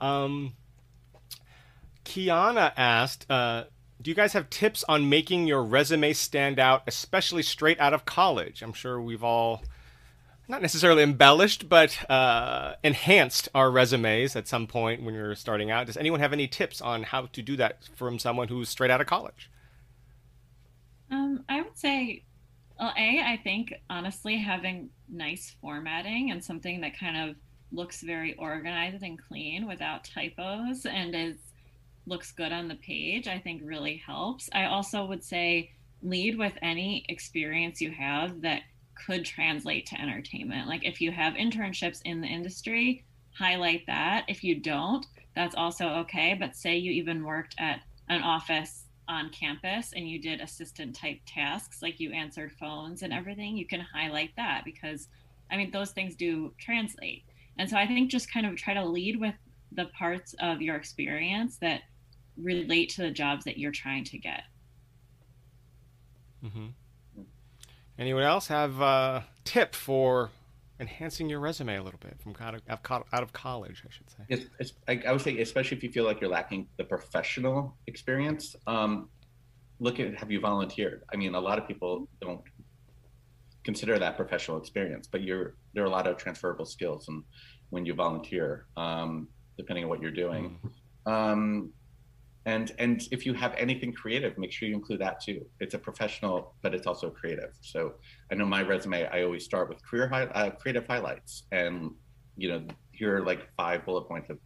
um, Kiana asked, uh, "Do you guys have tips on making your resume stand out, especially straight out of college?" I'm sure we've all not necessarily embellished, but uh, enhanced our resumes at some point when you're starting out. Does anyone have any tips on how to do that from someone who's straight out of college? Um, I would say, well, A, I think honestly having nice formatting and something that kind of looks very organized and clean without typos and is looks good on the page, I think really helps. I also would say lead with any experience you have that could translate to entertainment. Like if you have internships in the industry, highlight that. If you don't, that's also okay. But say you even worked at an office on campus and you did assistant type tasks, like you answered phones and everything, you can highlight that because I mean, those things do translate. And so I think just kind of try to lead with the parts of your experience that relate to the jobs that you're trying to get. Mm-hmm. Anyone else have a tip for enhancing your resume a little bit from out of, out of college, I should say? It's, it's, I, I, would say, especially if you feel like you're lacking the professional experience, um, look at have you volunteered? I mean, a lot of people don't consider that professional experience, but you're there are a lot of transferable skills, and when you volunteer, um, depending on what you're doing. Mm. Um, and and if you have anything creative make sure you include that too. It's a professional but it's also creative. So i know my resume i always start with career high, uh, creative highlights. And you know here are like five bullet points of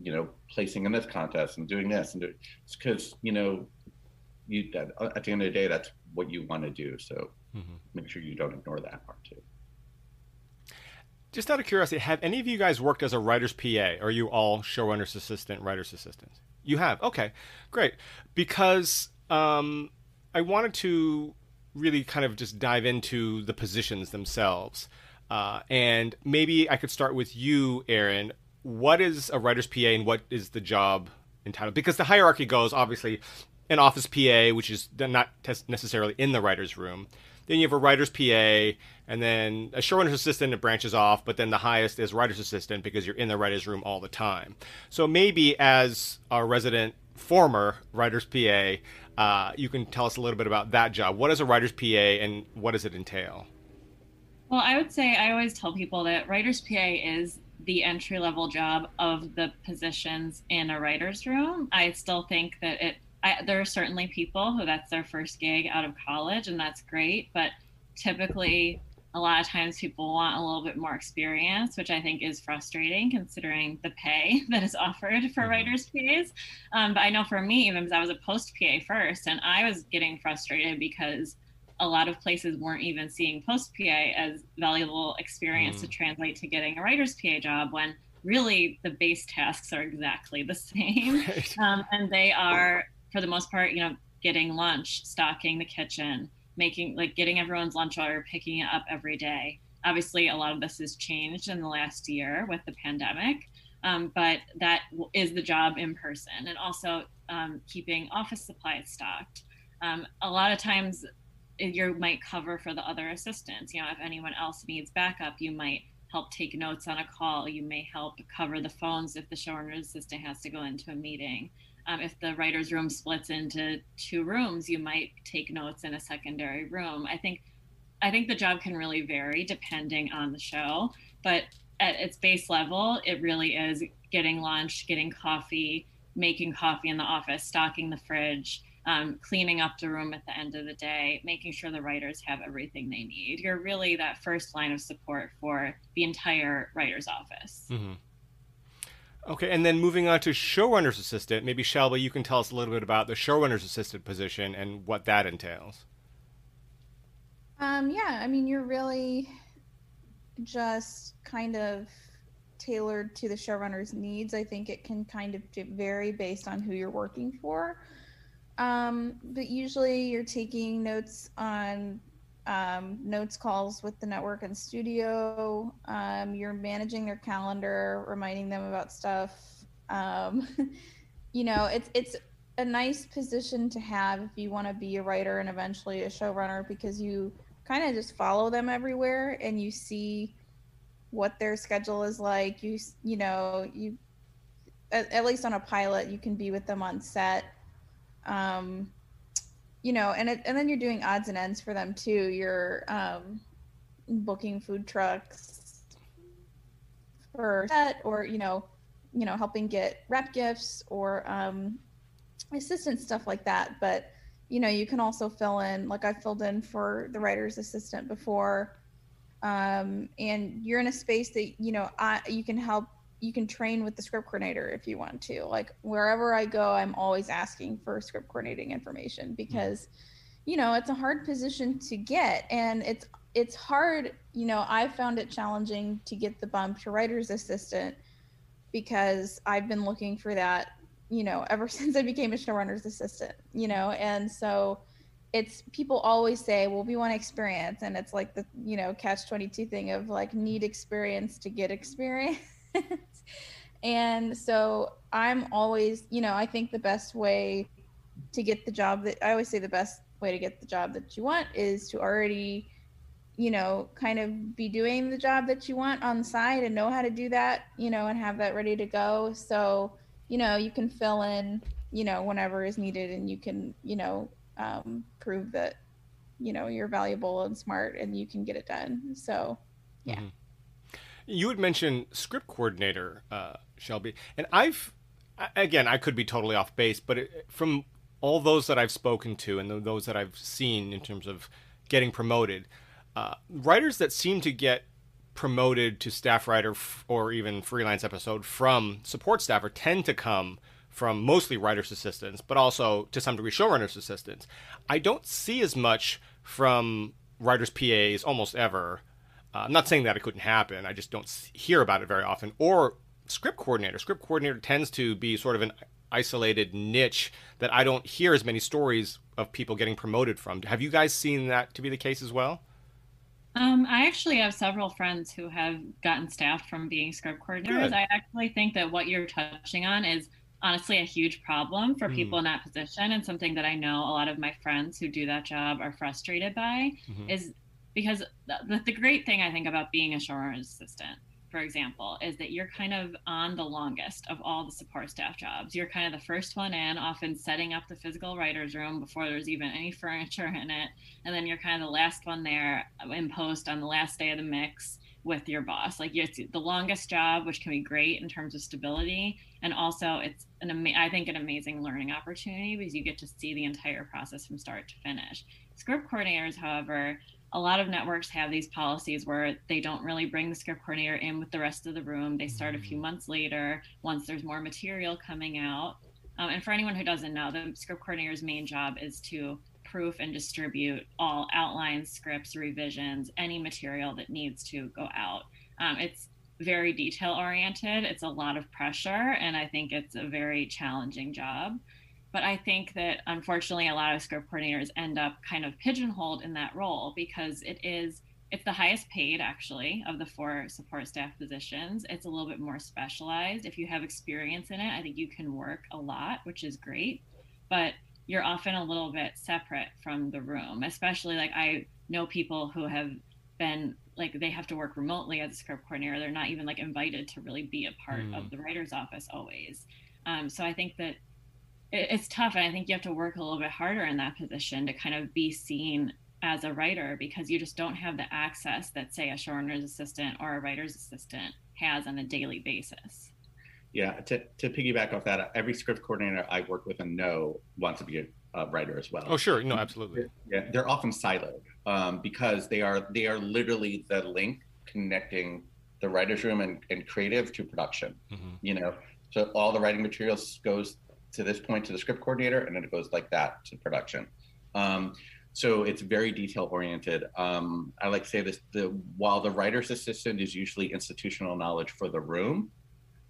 you know placing in this contest and doing this and do, it's because you know you at the end of the day that's what you want to do. So mm-hmm. make sure you don't ignore that part too. Just out of curiosity have any of you guys worked as a writer's pa or are you all showrunner's assistant writer's assistants you have okay, great. Because um, I wanted to really kind of just dive into the positions themselves, uh, and maybe I could start with you, Erin. What is a writer's PA, and what is the job entitled? Because the hierarchy goes obviously an office PA, which is not necessarily in the writer's room. Then you have a writer's PA, and then a showrunner's assistant. It branches off, but then the highest is writer's assistant because you're in the writer's room all the time. So maybe as our resident former writer's PA, uh, you can tell us a little bit about that job. What is a writer's PA, and what does it entail? Well, I would say I always tell people that writer's PA is the entry level job of the positions in a writer's room. I still think that it I, there are certainly people who that's their first gig out of college, and that's great. But typically, a lot of times people want a little bit more experience, which I think is frustrating considering the pay that is offered for mm-hmm. writers' PAs. Um, but I know for me, even because I was a post PA first, and I was getting frustrated because a lot of places weren't even seeing post PA as valuable experience mm. to translate to getting a writer's PA job when really the base tasks are exactly the same. Right. Um, and they are for the most part, you know, getting lunch, stocking the kitchen, making like getting everyone's lunch order, picking it up every day. Obviously, a lot of this has changed in the last year with the pandemic, um, but that is the job in person, and also um, keeping office supplies stocked. Um, a lot of times, you might cover for the other assistants. You know, if anyone else needs backup, you might help take notes on a call. You may help cover the phones if the showrunner assistant has to go into a meeting. Um, if the writer's room splits into two rooms, you might take notes in a secondary room. I think I think the job can really vary depending on the show, but at its base level, it really is getting lunch, getting coffee, making coffee in the office, stocking the fridge, um, cleaning up the room at the end of the day, making sure the writers have everything they need. You're really that first line of support for the entire writer's office. Mm-hmm. Okay, and then moving on to showrunner's assistant, maybe Shelby, you can tell us a little bit about the showrunner's assistant position and what that entails. Um, yeah, I mean, you're really just kind of tailored to the showrunner's needs. I think it can kind of vary based on who you're working for. Um, but usually you're taking notes on um, notes calls with the network and studio. Um, you're managing their calendar, reminding them about stuff. Um, you know, it's it's a nice position to have if you want to be a writer and eventually a showrunner because you kind of just follow them everywhere and you see what their schedule is like. You you know you at, at least on a pilot you can be with them on set. Um, you know, and it, and then you're doing odds and ends for them too. You're um, booking food trucks for set, or you know, you know, helping get rep gifts or um, assistant stuff like that. But you know, you can also fill in. Like I filled in for the writer's assistant before, um, and you're in a space that you know, I you can help you can train with the script coordinator if you want to. Like wherever I go, I'm always asking for script coordinating information hmm. because you know, it's a hard position to get and it's it's hard, you know, I found it challenging to get the bump to writer's assistant because I've been looking for that, you know, ever since I became a showrunner's assistant, you know, and so it's people always say, well, we want experience. And it's like the, you know, catch 22 thing of like need experience to get experience. and so I'm always, you know, I think the best way to get the job that I always say the best way to get the job that you want is to already, you know, kind of be doing the job that you want on the side and know how to do that, you know, and have that ready to go. So, you know, you can fill in, you know, whenever is needed and you can, you know, um, prove that, you know, you're valuable and smart and you can get it done. So, yeah. Mm-hmm. You had mentioned script coordinator, uh, Shelby, and I've again I could be totally off base, but it, from all those that I've spoken to and those that I've seen in terms of getting promoted, uh, writers that seem to get promoted to staff writer f- or even freelance episode from support staffer tend to come from mostly writers assistants, but also to some degree showrunners assistants. I don't see as much from writers PAs almost ever uh, I'm not saying that it couldn't happen. I just don't hear about it very often. Or script coordinator. Script coordinator tends to be sort of an isolated niche that I don't hear as many stories of people getting promoted from. Have you guys seen that to be the case as well? Um, I actually have several friends who have gotten staff from being script coordinators. Good. I actually think that what you're touching on is honestly a huge problem for mm. people in that position and something that I know a lot of my friends who do that job are frustrated by mm-hmm. is because the, the great thing I think about being a showrunner assistant, for example, is that you're kind of on the longest of all the support staff jobs. You're kind of the first one in, often setting up the physical writer's room before there's even any furniture in it. And then you're kind of the last one there in post on the last day of the mix with your boss. Like it's the longest job, which can be great in terms of stability, and also it's an ama- I think an amazing learning opportunity because you get to see the entire process from start to finish. Script coordinators, however, a lot of networks have these policies where they don't really bring the script coordinator in with the rest of the room. They start a few mm. months later once there's more material coming out. Um, and for anyone who doesn't know, the script coordinator's main job is to proof and distribute all outlines, scripts, revisions, any material that needs to go out. Um, it's very detail oriented. It's a lot of pressure, and I think it's a very challenging job. But I think that unfortunately, a lot of script coordinators end up kind of pigeonholed in that role because it is it's the highest paid actually of the four support staff positions. It's a little bit more specialized. If you have experience in it, I think you can work a lot, which is great. But you're often a little bit separate from the room, especially like I know people who have been like they have to work remotely as a script coordinator. They're not even like invited to really be a part mm. of the writer's office always. Um, so I think that it's tough and i think you have to work a little bit harder in that position to kind of be seen as a writer because you just don't have the access that say a showrunner's assistant or a writer's assistant has on a daily basis. Yeah to, to piggyback off that every script coordinator i work with and know wants to be a, a writer as well. Oh sure. No absolutely. Yeah they're often siloed um, because they are they are literally the link connecting the writer's room and, and creative to production. Mm-hmm. you know so all the writing materials goes to this point to the script coordinator, and then it goes like that to production. Um, so it's very detail oriented. Um, I like to say this: the while the writer's assistant is usually institutional knowledge for the room,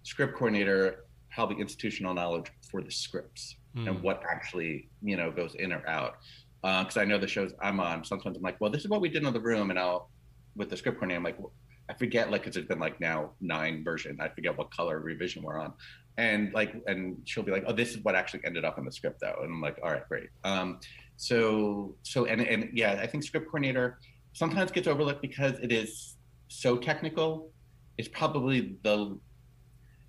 script coordinator probably institutional knowledge for the scripts mm. and what actually you know goes in or out. because uh, I know the shows I'm on. Sometimes I'm like, well, this is what we did in the room, and I'll with the script coordinator, I'm like, well, I forget like because it's been like now nine version. I forget what color revision we're on, and like, and she'll be like, oh, this is what actually ended up in the script though, and I'm like, all right, great. Um, so so and and yeah, I think script coordinator sometimes gets overlooked because it is so technical. It's probably the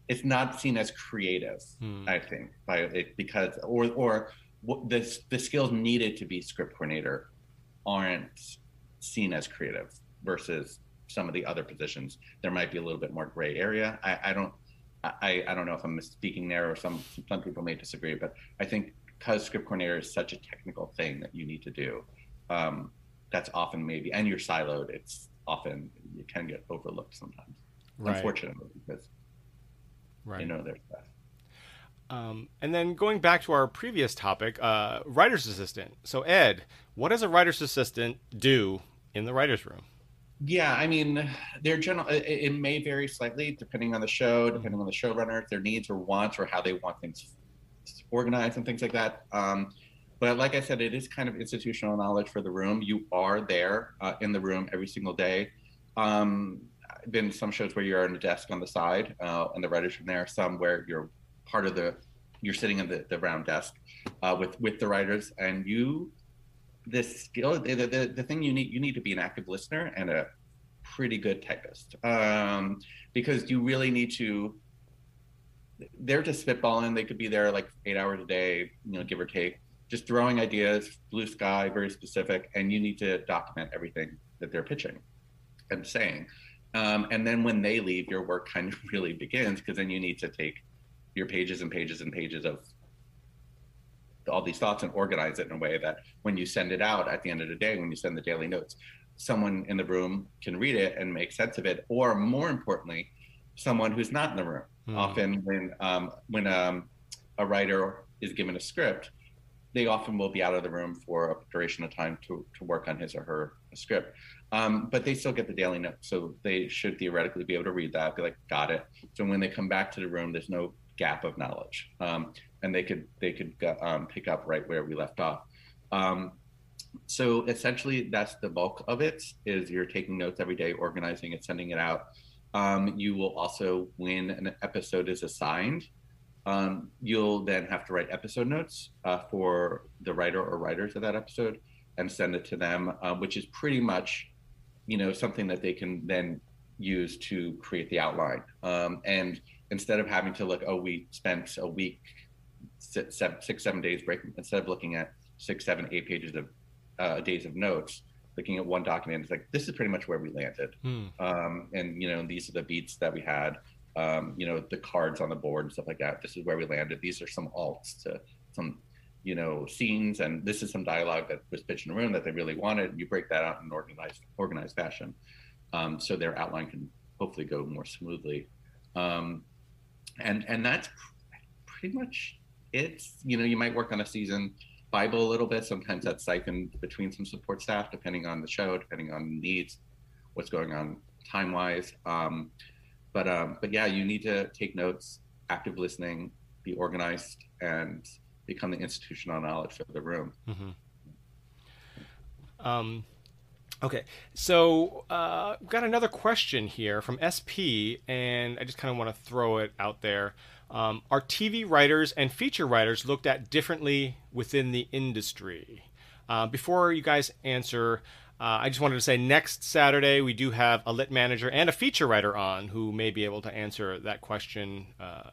it's not seen as creative, hmm. I think, by it because or or the the skills needed to be script coordinator aren't seen as creative versus some of the other positions. There might be a little bit more gray area. I, I don't I, I don't know if I'm misspeaking there or some some people may disagree, but I think because script coordinator is such a technical thing that you need to do, um, that's often maybe and you're siloed. It's often you can get overlooked sometimes, right. unfortunately, because right. you know there's that. Um, and then going back to our previous topic, uh, writer's assistant. So Ed, what does a writer's assistant do in the writer's room? Yeah, I mean, their general it, it, may vary slightly depending on the show, mm-hmm. depending on the showrunner, their needs or wants, or how they want things organized and things like that. Um, but like I said, it is kind of institutional knowledge for the room. You are there uh, in the room every single day. Um, been some shows where you're on a desk on the side uh, and the writers from there. Some where you're part of the, you're sitting in the, the round desk uh, with with the writers, and you the skill the, the, the thing you need you need to be an active listener and a pretty good typist um, because you really need to they're just spitballing. They could be there like eight hours a day you know give or take just throwing ideas blue sky very specific and you need to document everything that they're pitching and saying. Um, and then when they leave your work kind of really begins because then you need to take your pages and pages and pages of all these thoughts and organize it in a way that when you send it out at the end of the day, when you send the daily notes, someone in the room can read it and make sense of it, or more importantly, someone who's not in the room. Mm. Often, when um, when um, a writer is given a script, they often will be out of the room for a duration of time to, to work on his or her script. Um, but they still get the daily note. So they should theoretically be able to read that, be like, got it. So when they come back to the room, there's no gap of knowledge. Um, and they could they could um, pick up right where we left off. Um, so essentially, that's the bulk of it. Is you're taking notes every day, organizing it, sending it out. Um, you will also, when an episode is assigned, um, you'll then have to write episode notes uh, for the writer or writers of that episode and send it to them, uh, which is pretty much, you know, something that they can then use to create the outline. Um, and instead of having to look, oh, we spent a week six, seven, six, seven days break instead of looking at six, seven, eight pages of uh, days of notes, looking at one document. It's like this is pretty much where we landed, hmm. um, and you know these are the beats that we had. Um, you know the cards on the board and stuff like that. This is where we landed. These are some alts to some you know scenes, and this is some dialogue that was pitched in the room that they really wanted. You break that out in an organized organized fashion, um, so their outline can hopefully go more smoothly. Um, and and that's pretty much it's you know you might work on a season bible a little bit. Sometimes that's siphoned between some support staff depending on the show depending on needs what's going on time wise um, but um, but yeah you need to take notes active listening be organized and become the institutional knowledge for the room. Mm-hmm. um, okay. So uh, got another question here from sp and i just kind of want to throw it out there um, are TV writers and feature writers looked at differently within the industry? Uh, before you guys answer, uh, I just wanted to say next Saturday we do have a lit manager and a feature writer on who may be able to answer that question uh,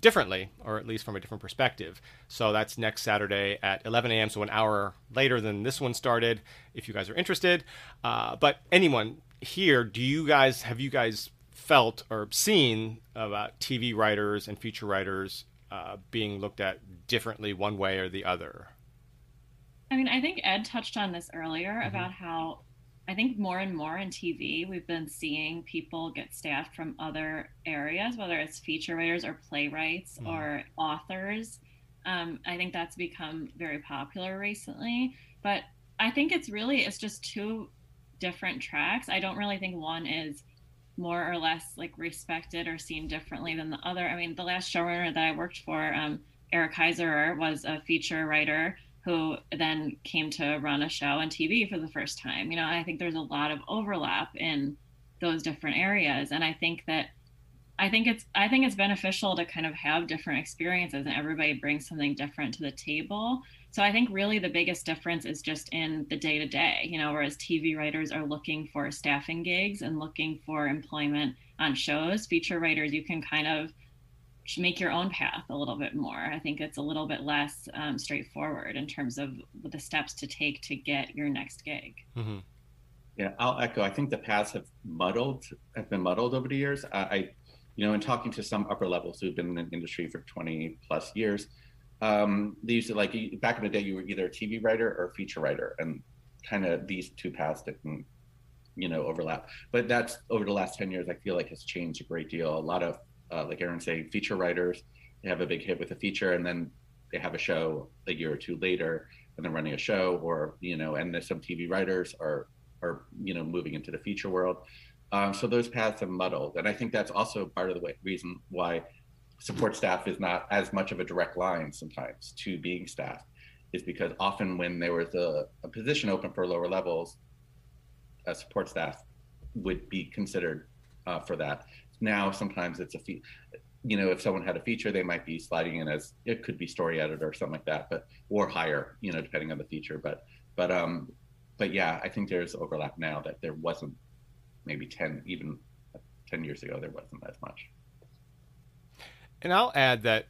differently, or at least from a different perspective. So that's next Saturday at 11 a.m., so an hour later than this one started, if you guys are interested. Uh, but anyone here, do you guys have you guys felt or seen about TV writers and feature writers uh, being looked at differently one way or the other? I mean, I think Ed touched on this earlier mm-hmm. about how I think more and more in TV, we've been seeing people get staffed from other areas, whether it's feature writers or playwrights mm-hmm. or authors. Um, I think that's become very popular recently. But I think it's really, it's just two different tracks. I don't really think one is more or less like respected or seen differently than the other. I mean, the last showrunner that I worked for, um, Eric Heisserer, was a feature writer who then came to run a show on TV for the first time. You know, I think there's a lot of overlap in those different areas. And I think that I think it's I think it's beneficial to kind of have different experiences and everybody brings something different to the table. So I think really the biggest difference is just in the day to day, you know, whereas TV writers are looking for staffing gigs and looking for employment on shows, feature writers you can kind of make your own path a little bit more. I think it's a little bit less um, straightforward in terms of the steps to take to get your next gig. Mm-hmm. Yeah, I'll echo. I think the paths have muddled, have been muddled over the years. I, I you know, in talking to some upper levels who've been in the industry for 20 plus years, um, they used to like back in the day, you were either a TV writer or a feature writer, and kind of these two paths didn't, you know, overlap. But that's over the last 10 years, I feel like has changed a great deal. A lot of, uh, like Erin saying, feature writers, they have a big hit with a feature, and then they have a show a year or two later, and they're running a show, or you know, and some TV writers are are you know moving into the feature world. Um, so those paths have muddled, and I think that's also part of the way, reason why support staff is not as much of a direct line sometimes to being staff, is because often when there was a, a position open for lower levels, a support staff would be considered uh, for that. Now sometimes it's a fee, you know, if someone had a feature, they might be sliding in as it could be story editor or something like that, but or higher, you know, depending on the feature. But but um, but yeah, I think there's overlap now that there wasn't maybe 10, even 10 years ago, there wasn't as much. And I'll add that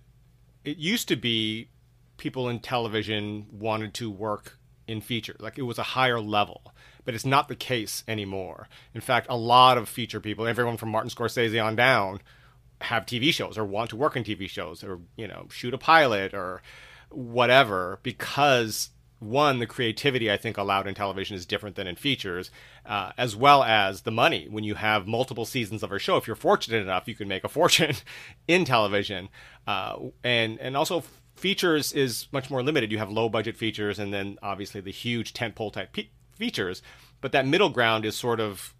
it used to be people in television wanted to work in feature, like it was a higher level, but it's not the case anymore. In fact, a lot of feature people, everyone from Martin Scorsese on down, have TV shows or want to work in TV shows or, you know, shoot a pilot or whatever because one, the creativity I think allowed in television is different than in features, uh, as well as the money. When you have multiple seasons of a show, if you're fortunate enough, you can make a fortune in television, uh, and and also features is much more limited. You have low budget features, and then obviously the huge tentpole type pe- features, but that middle ground is sort of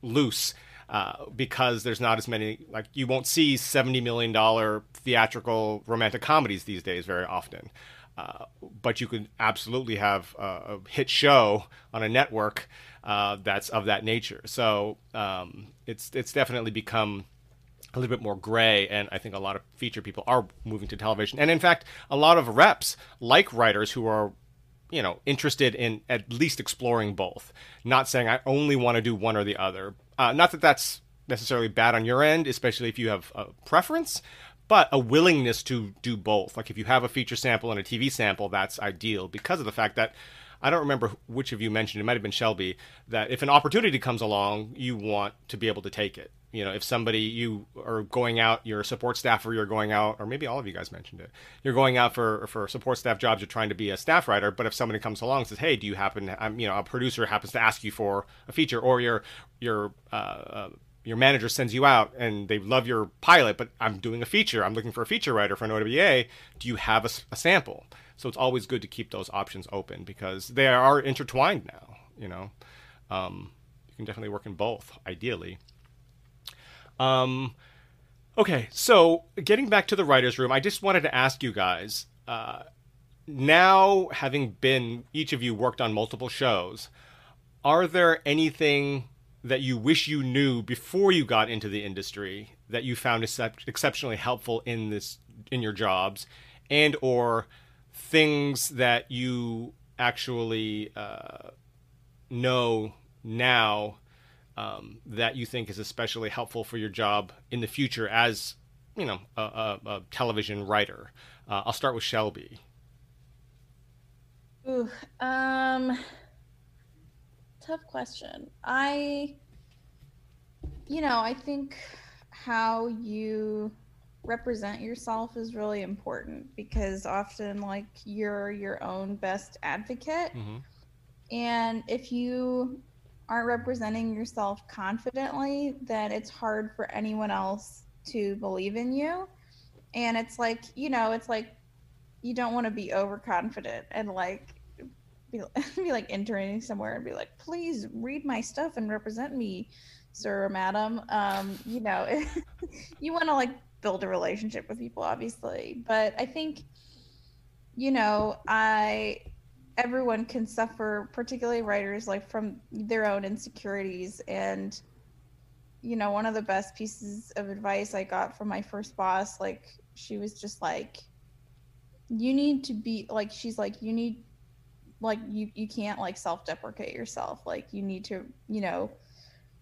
loose. Uh, because there's not as many like you won't see 70 million dollar theatrical romantic comedies these days very often uh, but you can absolutely have a, a, hit show on a network uh, that's of that nature. So um, it's it's definitely become a little bit more gray, and I think a lot of feature people are moving to television. And in fact, a lot of reps like writers who are you know interested in at least exploring both, not saying I only want to do one or the other. Uh, not that that's necessarily bad on your end, especially if you have a preference but a willingness to do both. Like if you have a feature sample and a TV sample, that's ideal because of the fact that I don't remember which of you mentioned it might have been Shelby that if an opportunity comes along, you want to be able to take it. You know, if somebody you are going out, you're a support staffer, you're going out, or maybe all of you guys mentioned it. You're going out for for support staff jobs. You're trying to be a staff writer, but if somebody comes along and says, "Hey, do you happen?" Um, you know, a producer happens to ask you for a feature, or your your uh, uh, your manager sends you out and they love your pilot, but I'm doing a feature. I'm looking for a feature writer for an OWA. Do you have a, a, sample? So it's always good to keep those options open because they are intertwined now. You know, um, you can definitely work in both, ideally. Um, okay, so getting back to the writers' room, I just wanted to ask you guys. Uh, now, having been each of you worked on multiple shows, are there anything that you wish you knew before you got into the industry that you found exceptionally helpful in this in your jobs and or things that you actually uh, know now um, that you think is especially helpful for your job in the future as you know a, a, a television writer. Uh, i'll start with shelby. Ooh, um tough question. I, you know, I think how you represent yourself is really important because often, like, you're your own best advocate. Mm-hmm. And if you aren't representing yourself confidently, then it's hard for anyone else to believe in you. And it's like, you know, it's like you don't want to be overconfident and like be, be like entering somewhere and be like, please read my stuff and represent me, sir or madam. Um, you know, you want to like build a relationship with people, obviously. But I think, you know, I everyone can suffer, particularly writers, like from their own insecurities. And, you know, one of the best pieces of advice I got from my first boss, like, she was just like, you need to be like, she's like, you need, like, you, you can't like self deprecate yourself. Like, you need to, you know,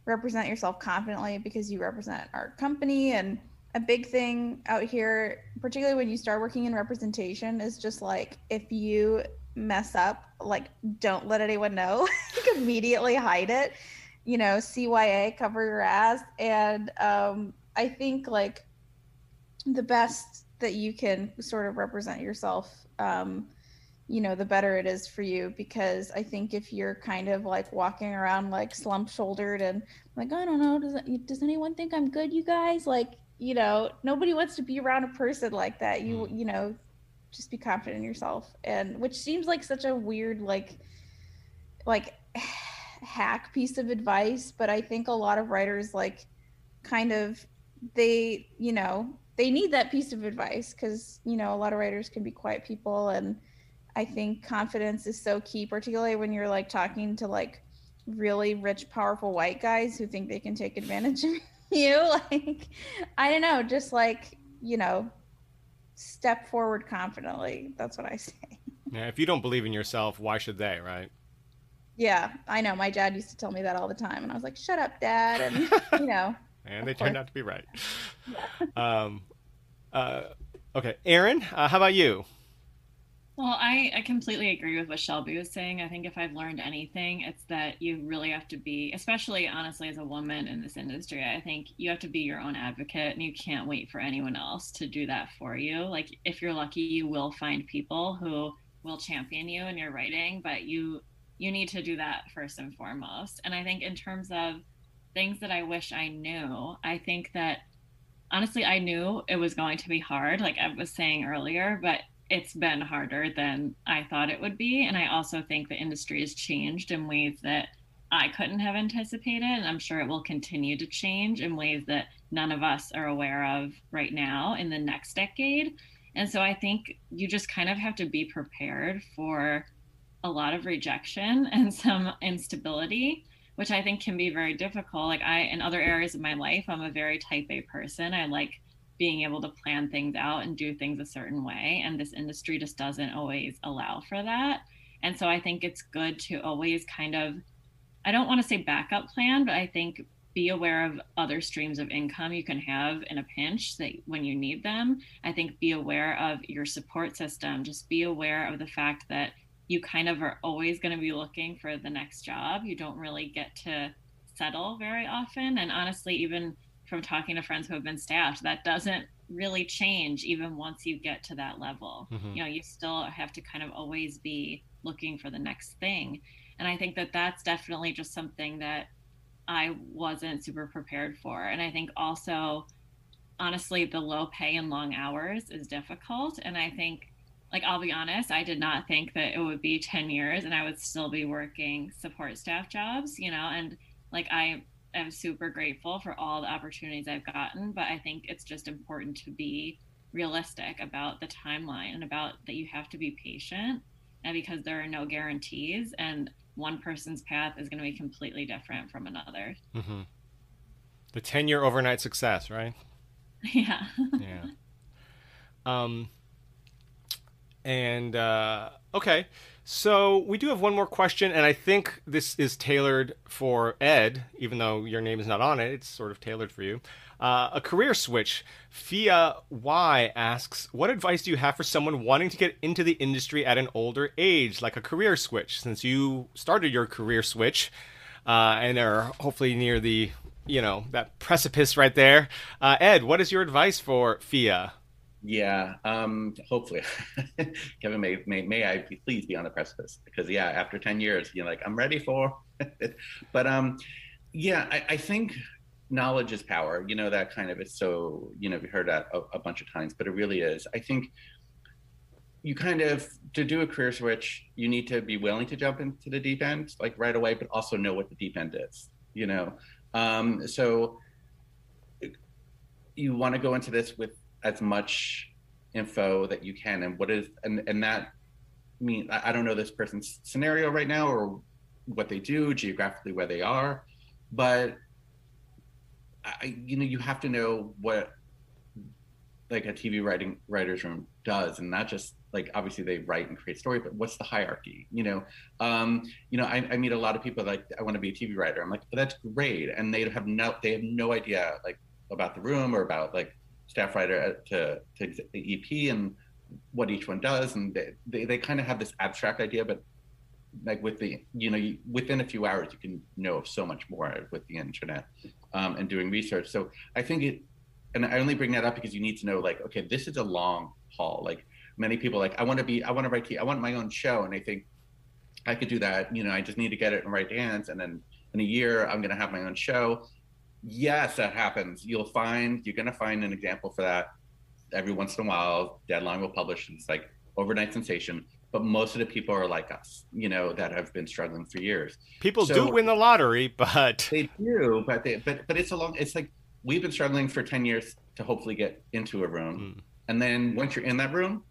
represent yourself confidently because you represent our company and a big thing out here particularly when you start working in representation is just like if you mess up, like don't let anyone know. Like immediately hide it. You know, CYA, cover your ass. And um, I think like the best that you can sort of represent yourself, um, you know, the better it is for you. Because I think if you're kind of like walking around like slump shouldered and like, I don't know, does does anyone think I'm good, you guys? Like, you know, nobody wants to be around a person like that. You, mm. you know, just be confident in yourself and which seems like such a weird like like hack piece of advice but i think a lot of writers like kind of they you know they need that piece of advice because you know a lot of writers can be quiet people and i think confidence is so key particularly when you're like talking to like really rich powerful white guys who think they can take advantage of you like i don't know just like you know step forward confidently. That's what I say. Yeah, if you don't believe in yourself, why should they, right? Yeah, I know. My dad used to tell me that all the time, and I was like, "Shut up, dad," and you know. and they turned out to be right. Um, uh, okay, Erin, uh, how about you? Well, I, I completely agree with what Shelby was saying. I think if I've learned anything, it's that you really have to be, especially honestly as a woman in this industry, I think you have to be your own advocate and you can't wait for anyone else to do that for you. Like, if you're lucky, you will find people who will champion you in your writing, but you you need to do that first and foremost. And I think in terms of things that I wish I knew, I think that honestly, I knew it was going to be hard, like I was saying earlier, but it's been harder than I thought it would be. And I also think the industry has changed in ways that I couldn't have anticipated. And I'm sure it will continue to change in ways that none of us are aware of right now in the next decade. And so I think you just kind of have to be prepared for a lot of rejection and some instability, which I think can be very difficult. Like I, in other areas of my life, I'm a very type A person. I like being able to plan things out and do things a certain way. And this industry just doesn't always allow for that. And so I think it's good to always kind of, I don't want to say backup plan, but I think be aware of other streams of income you can have in a pinch that when you need them. I think be aware of your support system. Just be aware of the fact that you kind of are always going to be looking for the next job. You don't really get to settle very often. And honestly, even from talking to friends who have been staffed that doesn't really change even once you get to that level. Mm-hmm. you know you still have to kind of always be looking for the next thing. And i think that that's definitely just something that i wasn't super prepared for. And i think also honestly the low pay and long hours is difficult. And i think like I'll be honest, I did not think that it would be 10 years and I would still be working support staff jobs, you know, and like I am super grateful for all the opportunities I've gotten, but I think it's just important to be realistic about the timeline and about that you have to be patient and because there are no guarantees and one person's path is going to be completely different from another. Mm-hmm. The 10 year overnight success, right? Yeah. yeah. Um, and, uh, okay. So we do have one more question, and I think this is tailored for Ed, even though your name is not on it. It's sort of tailored for you. Uh, a career switch. Fia Y asks, "What advice do you have for someone wanting to get into the industry at an older age, like a career switch? Since you started your career switch, uh, and are hopefully near the, you know, that precipice right there. Uh, Ed, what is your advice for Fia?" Yeah, um, hopefully, Kevin, may, may may I please be on the precipice because yeah, after ten years, you're like I'm ready for. but um, yeah, I, I, think knowledge is power. You know that kind of it's so you know we heard that a, a bunch of times, but it really is. I think you kind of to do a career switch, you need to be willing to jump into the deep end like right away, but also know what the deep end is. You know, um, so you want to go into this with as much info that you can and what is and and that mean, I, don't know this person's scenario right now or what they do geographically where they are, but I, you know, you have to know what like a TV writing writer's room does, and not just like obviously they write and create story, but what's the hierarchy? You know, um, you know, I, I meet a lot of people like I want to be a TV writer. I'm like, that's great, and they have no they have no idea like about the room or about like staff writer to to the EP and what each one does, and they they, they kind of have this abstract idea, but like with the you know you, within a few hours you can know so much more with the internet um, and doing research. So I think it, and I only bring that up because you need to know like okay, this is a long haul. Like many people like I want to be I want to write I want my own show, and I think I could do that. You know, I just need to get it in right hands, and then in a year I'm going to have my own show. Yes, that happens. You'll find you're going to find an example for that every once in a while. Deadline will publish. It's like overnight sensation but most of the people are like us, you know, that have been struggling for years. People so, do win the lottery, but they do, but they, but but it's a long. It's like we've been struggling for ten years to hopefully get into a room, mm. and then once you're in that room,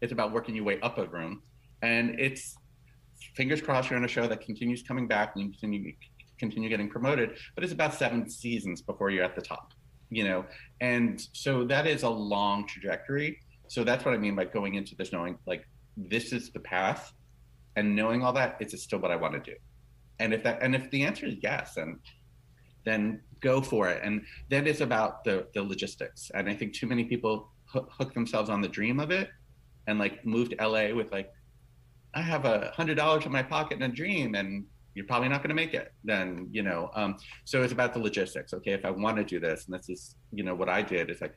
it's about working your way up a room, and it's fingers crossed you're on a show that continues coming back and you continue continue getting promoted, but it's about seven seasons before you're at the top, you know, and so that is a long trajectory. So that's what I mean by going into this knowing like this is the path. And knowing all that it's still what i want to do. And if that and if the answer is yes and then go for it. And then it's about the the logistics. And i think too many people hook themselves on the dream of it and like move to la with like i have a hundred dollars in my pocket and a dream and you're probably not going to make it then you know um, so it's about the logistics okay if i want to do this and this is you know what i did is like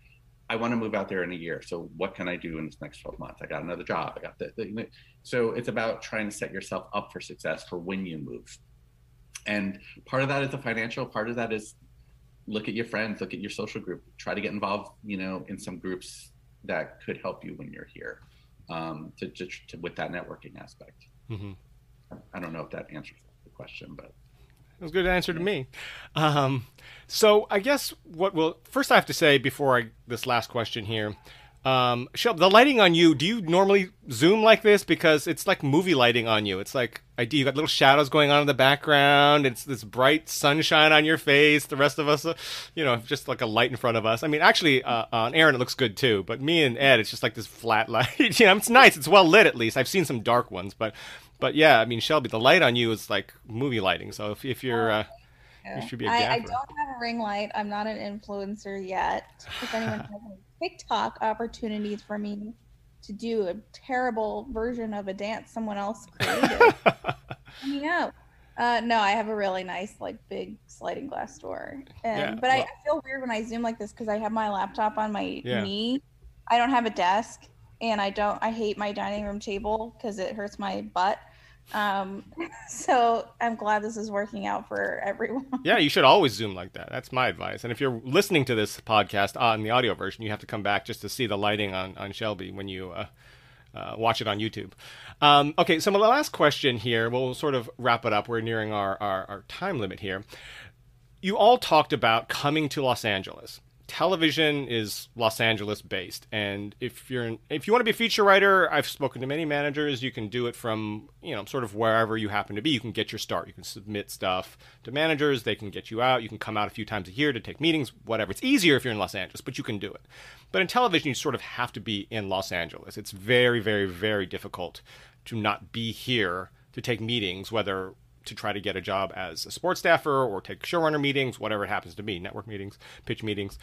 I want to move out there in a year. So what can I do in this next 12 months? I got another job. I got the, the so it's about trying to set yourself up for success for when you move. And part of that is the financial, part of that is look at your friends, look at your social group, try to get involved, you know, in some groups that could help you when you're here um, to, to, to, with that networking aspect. Mm-hmm. I don't know if that answers question, but it was a good answer to me. Um, so I guess what will first I have to say before I this last question here. Um, Shelby, the lighting on you. Do you normally zoom like this because it's like movie lighting on you? It's like I do. You got little shadows going on in the background. It's this bright sunshine on your face. The rest of us, uh, you know, just like a light in front of us. I mean, actually, uh, on Erin it looks good too. But me and Ed, it's just like this flat light. you know, it's nice. It's well lit at least. I've seen some dark ones, but but yeah, I mean, Shelby, the light on you is like movie lighting. So if, if you're, uh, you should be a I, I, don't have a ring light. I'm not an influencer yet. If anyone has any TikTok opportunities for me to do a terrible version of a dance someone else created, you know. Uh, no, I have a really nice, like, big sliding glass door. And, yeah, but well, I, I, feel weird when I zoom like this because I have my laptop on my yeah. knee. I don't have a desk, and I don't. I hate my dining room table because it hurts my butt. Um, so I'm glad this is working out for everyone. Yeah, you should always zoom like that. That's my advice. And if you're listening to this podcast on the audio version, you have to come back just to see the lighting on, on Shelby when you uh, uh, watch it on YouTube. Um, okay, so my last question here, we'll sort of wrap it up. We're nearing our, our, our time limit here. You all talked about coming to Los Angeles television is Los Angeles based, and if you're if you want to be a feature writer, I've spoken to many managers. You can do it from you know sort of wherever you happen to be. You can get your start. You can submit stuff to managers. They can get you out. You can come out a few times a year to take meetings. Whatever. It's easier if you're in Los Angeles, but you can do it. But in television, you sort of have to be in Los Angeles. It's very, very, very difficult to not be here to take meetings, whether to try to get a job as a sports staffer or take showrunner meetings, whatever it happens to be, network meetings, pitch meetings.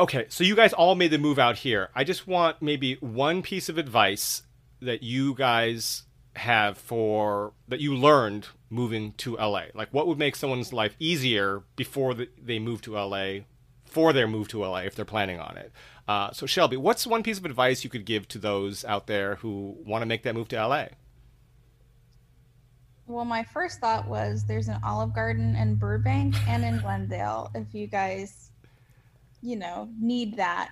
Okay, so you guys all made the move out here. I just want maybe one piece of advice that you guys have for that you learned moving to LA. Like what would make someone's life easier before the, they move to LA for their move to LA if they're planning on it. Uh, so Shelby, what's one piece of advice you could give to those out there who want to make that move to LA? Well, my first thought was there's an Olive Garden in Burbank and in Glendale. If you guys, you know, need that,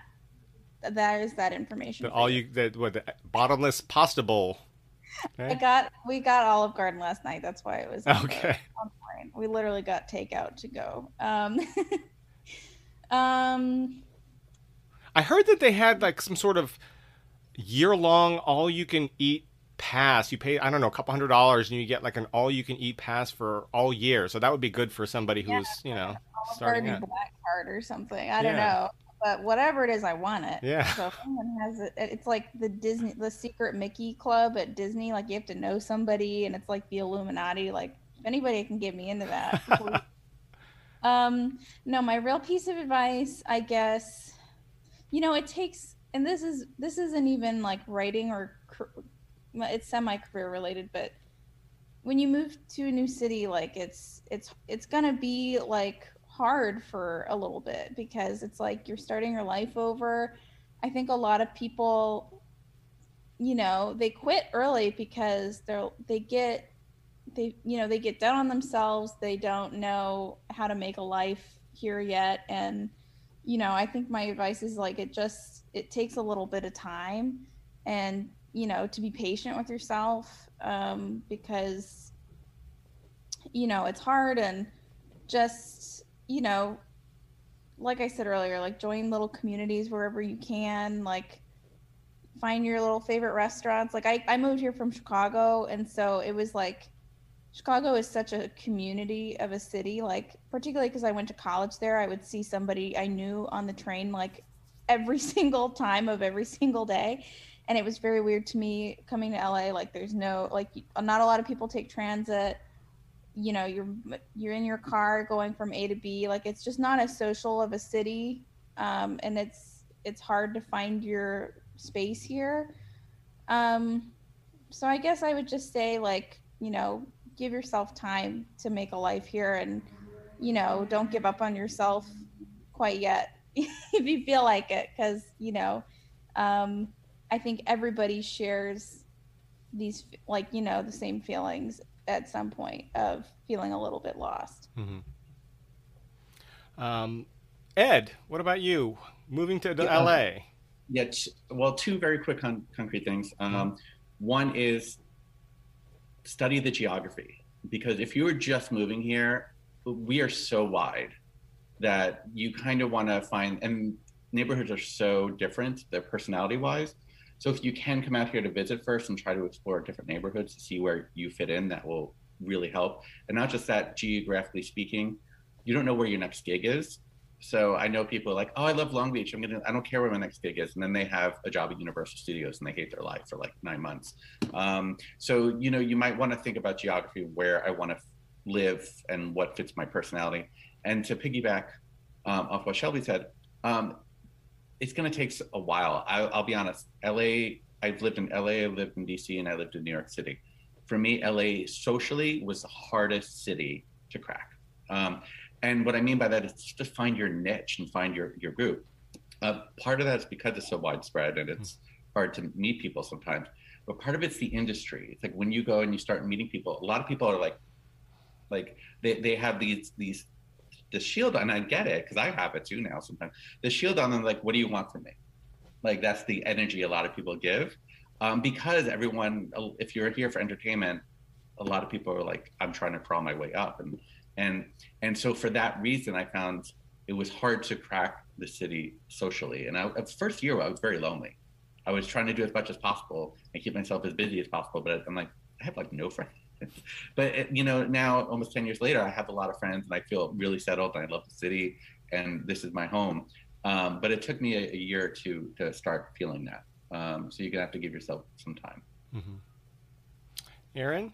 that is that information. The, all you, the, what, the bottomless pasta bowl. Okay. I got, we got Olive Garden last night. That's why it was okay. The, we literally got takeout to go. Um, um, I heard that they had like some sort of year long all you can eat pass. You pay I don't know a couple hundred dollars and you get like an all you can eat pass for all year. So that would be good for somebody who's you know starting out. black card or something. I don't know. But whatever it is, I want it. Yeah. So if someone has it, it's like the Disney, the secret Mickey Club at Disney. Like you have to know somebody, and it's like the Illuminati. Like if anybody can get me into that. um, no, my real piece of advice, I guess, you know, it takes, and this is this isn't even like writing or it's semi career related, but when you move to a new city, like it's it's it's gonna be like hard for a little bit because it's like you're starting your life over. I think a lot of people, you know, they quit early because they're they get they you know they get down on themselves. They don't know how to make a life here yet. And you know i think my advice is like it just it takes a little bit of time. And you know to be patient with yourself um, because you know it's hard and just you know like i said earlier like join little communities wherever you can like find your little favorite restaurants like i, I moved here from chicago and so it was like Chicago is such a community of a city, like particularly because I went to college there, I would see somebody I knew on the train like every single time of every single day. And it was very weird to me coming to LA. Like, there's no, like, not a lot of people take transit. You know, you're you're in your car going from A to B. Like, it's just not as social of a city, um, and it's it's hard to find your space here. Um, so I guess I would just say, like, you know, give yourself time to make a life here and you know don't give up on yourself quite yet if you feel like it because you know um, i think everybody shares these like you know the same feelings at some point of feeling a little bit lost. Mm-hmm. um, ed what about you? Moving to yeah, la yeah well two very quick con- concrete things. Um, one is study the geography because if you were just moving here, we are so wide that you kind of want to find and neighborhoods are so different, their personality wise. So if you can come out here to visit first and try to explore different neighborhoods to see where you fit in, that will really help. And not just that, geographically speaking, you don't know where your next gig is. So I know people are like, oh, I love Long Beach. I'm gonna, I don't care where my next gig is, and then they have a job at Universal Studios and they hate their life for like nine months. Um, so you know, you might want to think about geography, where I want to live, and what fits my personality. And to piggyback um, off what Shelby said, um, it's going to take a while. I, I'll be honest. LA, I've lived in LA, I've lived in DC, and I lived in New York City. For me, LA socially was the hardest city to crack. Um, and what I mean by that is just find your niche and find your your group. Uh, part of that is because it's so widespread and it's hard to meet people sometimes. But part of it's the industry. It's like when you go and you start meeting people, a lot of people are like, like they, they have these these the shield and I get it because I have it too now sometimes. The shield on them, like, what do you want from me? Like that's the energy a lot of people give. Um, because everyone, if you're here for entertainment, a lot of people are like, I'm trying to crawl my way up, and and and so for that reason i found it was hard to crack the city socially and I, first year i was very lonely i was trying to do as much as possible and keep myself as busy as possible but i'm like i have like no friends but it, you know now almost 10 years later i have a lot of friends and i feel really settled and i love the city and this is my home um, but it took me a, a, year or two to start feeling that um, so you're gonna have to give yourself some time mm-hmm. erin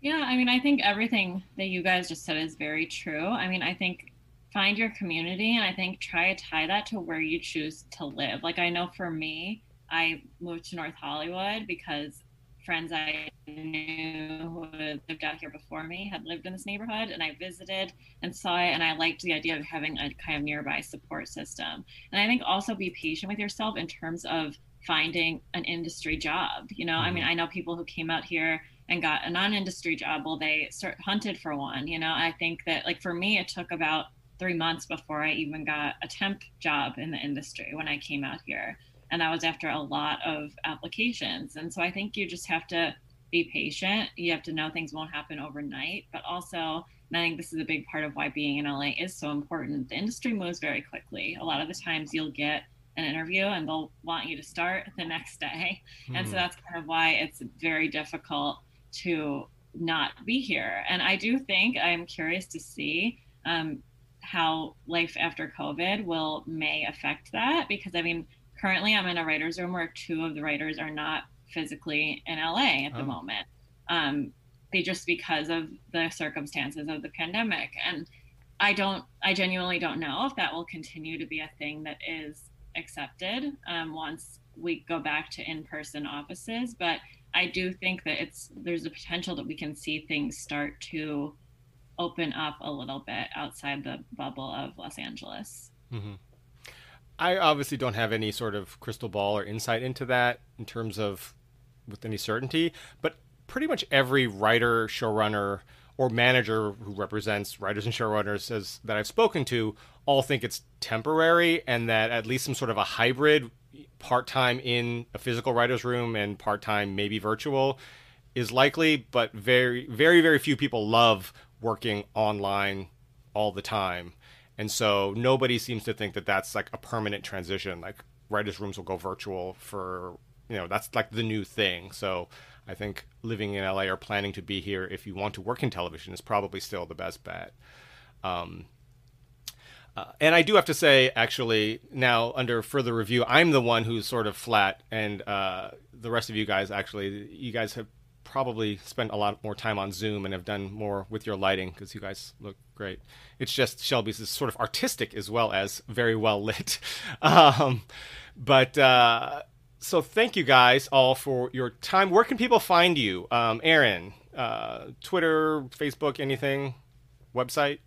yeah, I mean, I think everything that you guys just said is very true. I mean, I think find your community and I think try to tie that to where you choose to live. Like, I know for me, I moved to North Hollywood because friends I knew who had lived out here before me had lived in this neighborhood, and I visited and saw it, and I liked the idea of having a kind of nearby support system. And I think also be patient with yourself in terms of finding an industry job. You know, mm-hmm. I mean, mm-hmm. I know people who came out here and got a non-industry job well they start hunted for one you know i think that like for me it took about three months before i even got a temp job in the industry when i came out here and that was after a lot of applications and so i think you just have to be patient you have to know things won't happen overnight but also and i think this is a big part of why being in la is so important the industry moves very quickly a lot of the times you'll get an interview and they'll want you to start the next day. Mm. And so Hmm. that's kind of why it's very difficult to not be here. And I do think I'm curious to see um, how life after COVID will may affect that because I mean, currently I'm in a writer's room where two of the writers are not physically in LA at the Oh. moment. Um, they just because of the circumstances of the pandemic. And I don't, I genuinely don't know if that will continue to be a thing that is accepted um, once we go back to in-person offices. But I do think that it's there's a potential that we can see things start to open up a little bit outside the bubble of Los Angeles. hmm I obviously don't have any sort of crystal ball or insight into that in terms of with any certainty, but pretty much every writer, showrunner, or manager who represents writers and showrunners says that I've spoken to all think it's temporary and that at least some sort of a hybrid part time in a physical writer's room and part time maybe virtual is likely, but very, very, very few people love working online all the time. And so nobody seems to think that that's like a permanent transition. Like writers' rooms will go virtual for, you know, that's like the new thing. So I think living in LA or planning to be here if you want to work in television is probably still the best bet. Um, uh, and I do have to say, actually, now under further review, I'm the one who's sort of flat, and uh, the rest of you guys, actually, you guys have probably spent a lot more time on Zoom and have done more with your lighting because you guys look great. It's just Shelby's is sort of artistic as well as very well lit. Um, but uh, so thank you guys all for your time. Where can people find you, um, Erin? Uh, Twitter, Facebook, anything? Website?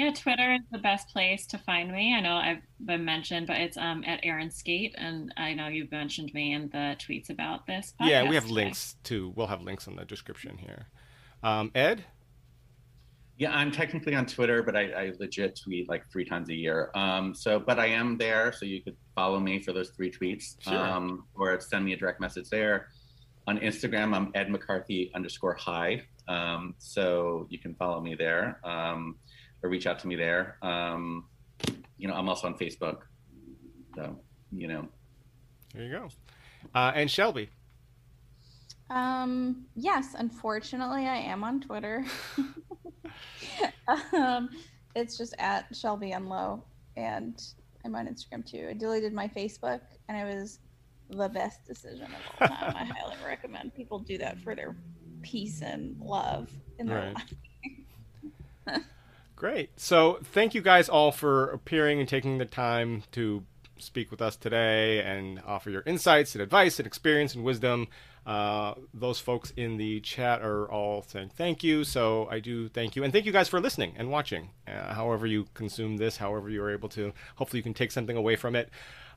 Yeah, Twitter is the best place to find me. I know I've been mentioned, but it's um, at Erin Skate, and I know you've mentioned me in the tweets about this. Yeah, we have today. links to. We'll have links in the description here. Um, Ed? Yeah, I'm technically on Twitter, but I, I legit tweet like three times a year. Um, so, but I am there, so you could follow me for those three tweets, Sure. um, or send me a direct message there. On Instagram, I'm Ed McCarthy underscore hi. Um, so you can follow me there, um, or reach out to me there. Um, you know, I'm also on Facebook. So, you know, There you go. Uh, and Shelby? Um, yes, unfortunately, I am on Twitter. um, it's just at Shelby Unlow, and I'm on Instagram too. I deleted my Facebook, and it was the best decision of all time. I highly recommend people do that for their peace and love in their Right. life. Great. So thank you guys all for appearing and taking the time to speak with us today and offer your insights and advice and experience and wisdom. Uh, those folks in the chat are all saying thank you. So I do thank you. And thank you guys for listening and watching. Uh, however you consume this, however you are able to. Hopefully you can take something away from it.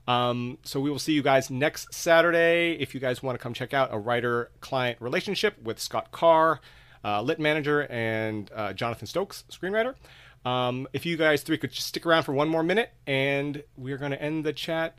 Um, so we will see you guys next Saturday. If you guys want to come check out a writer client relationship with Scott Carr, uh, lit manager, and uh, Jonathan Stokes, screenwriter. Um, if you guys three could just stick around for one more minute, and we're going to end the chat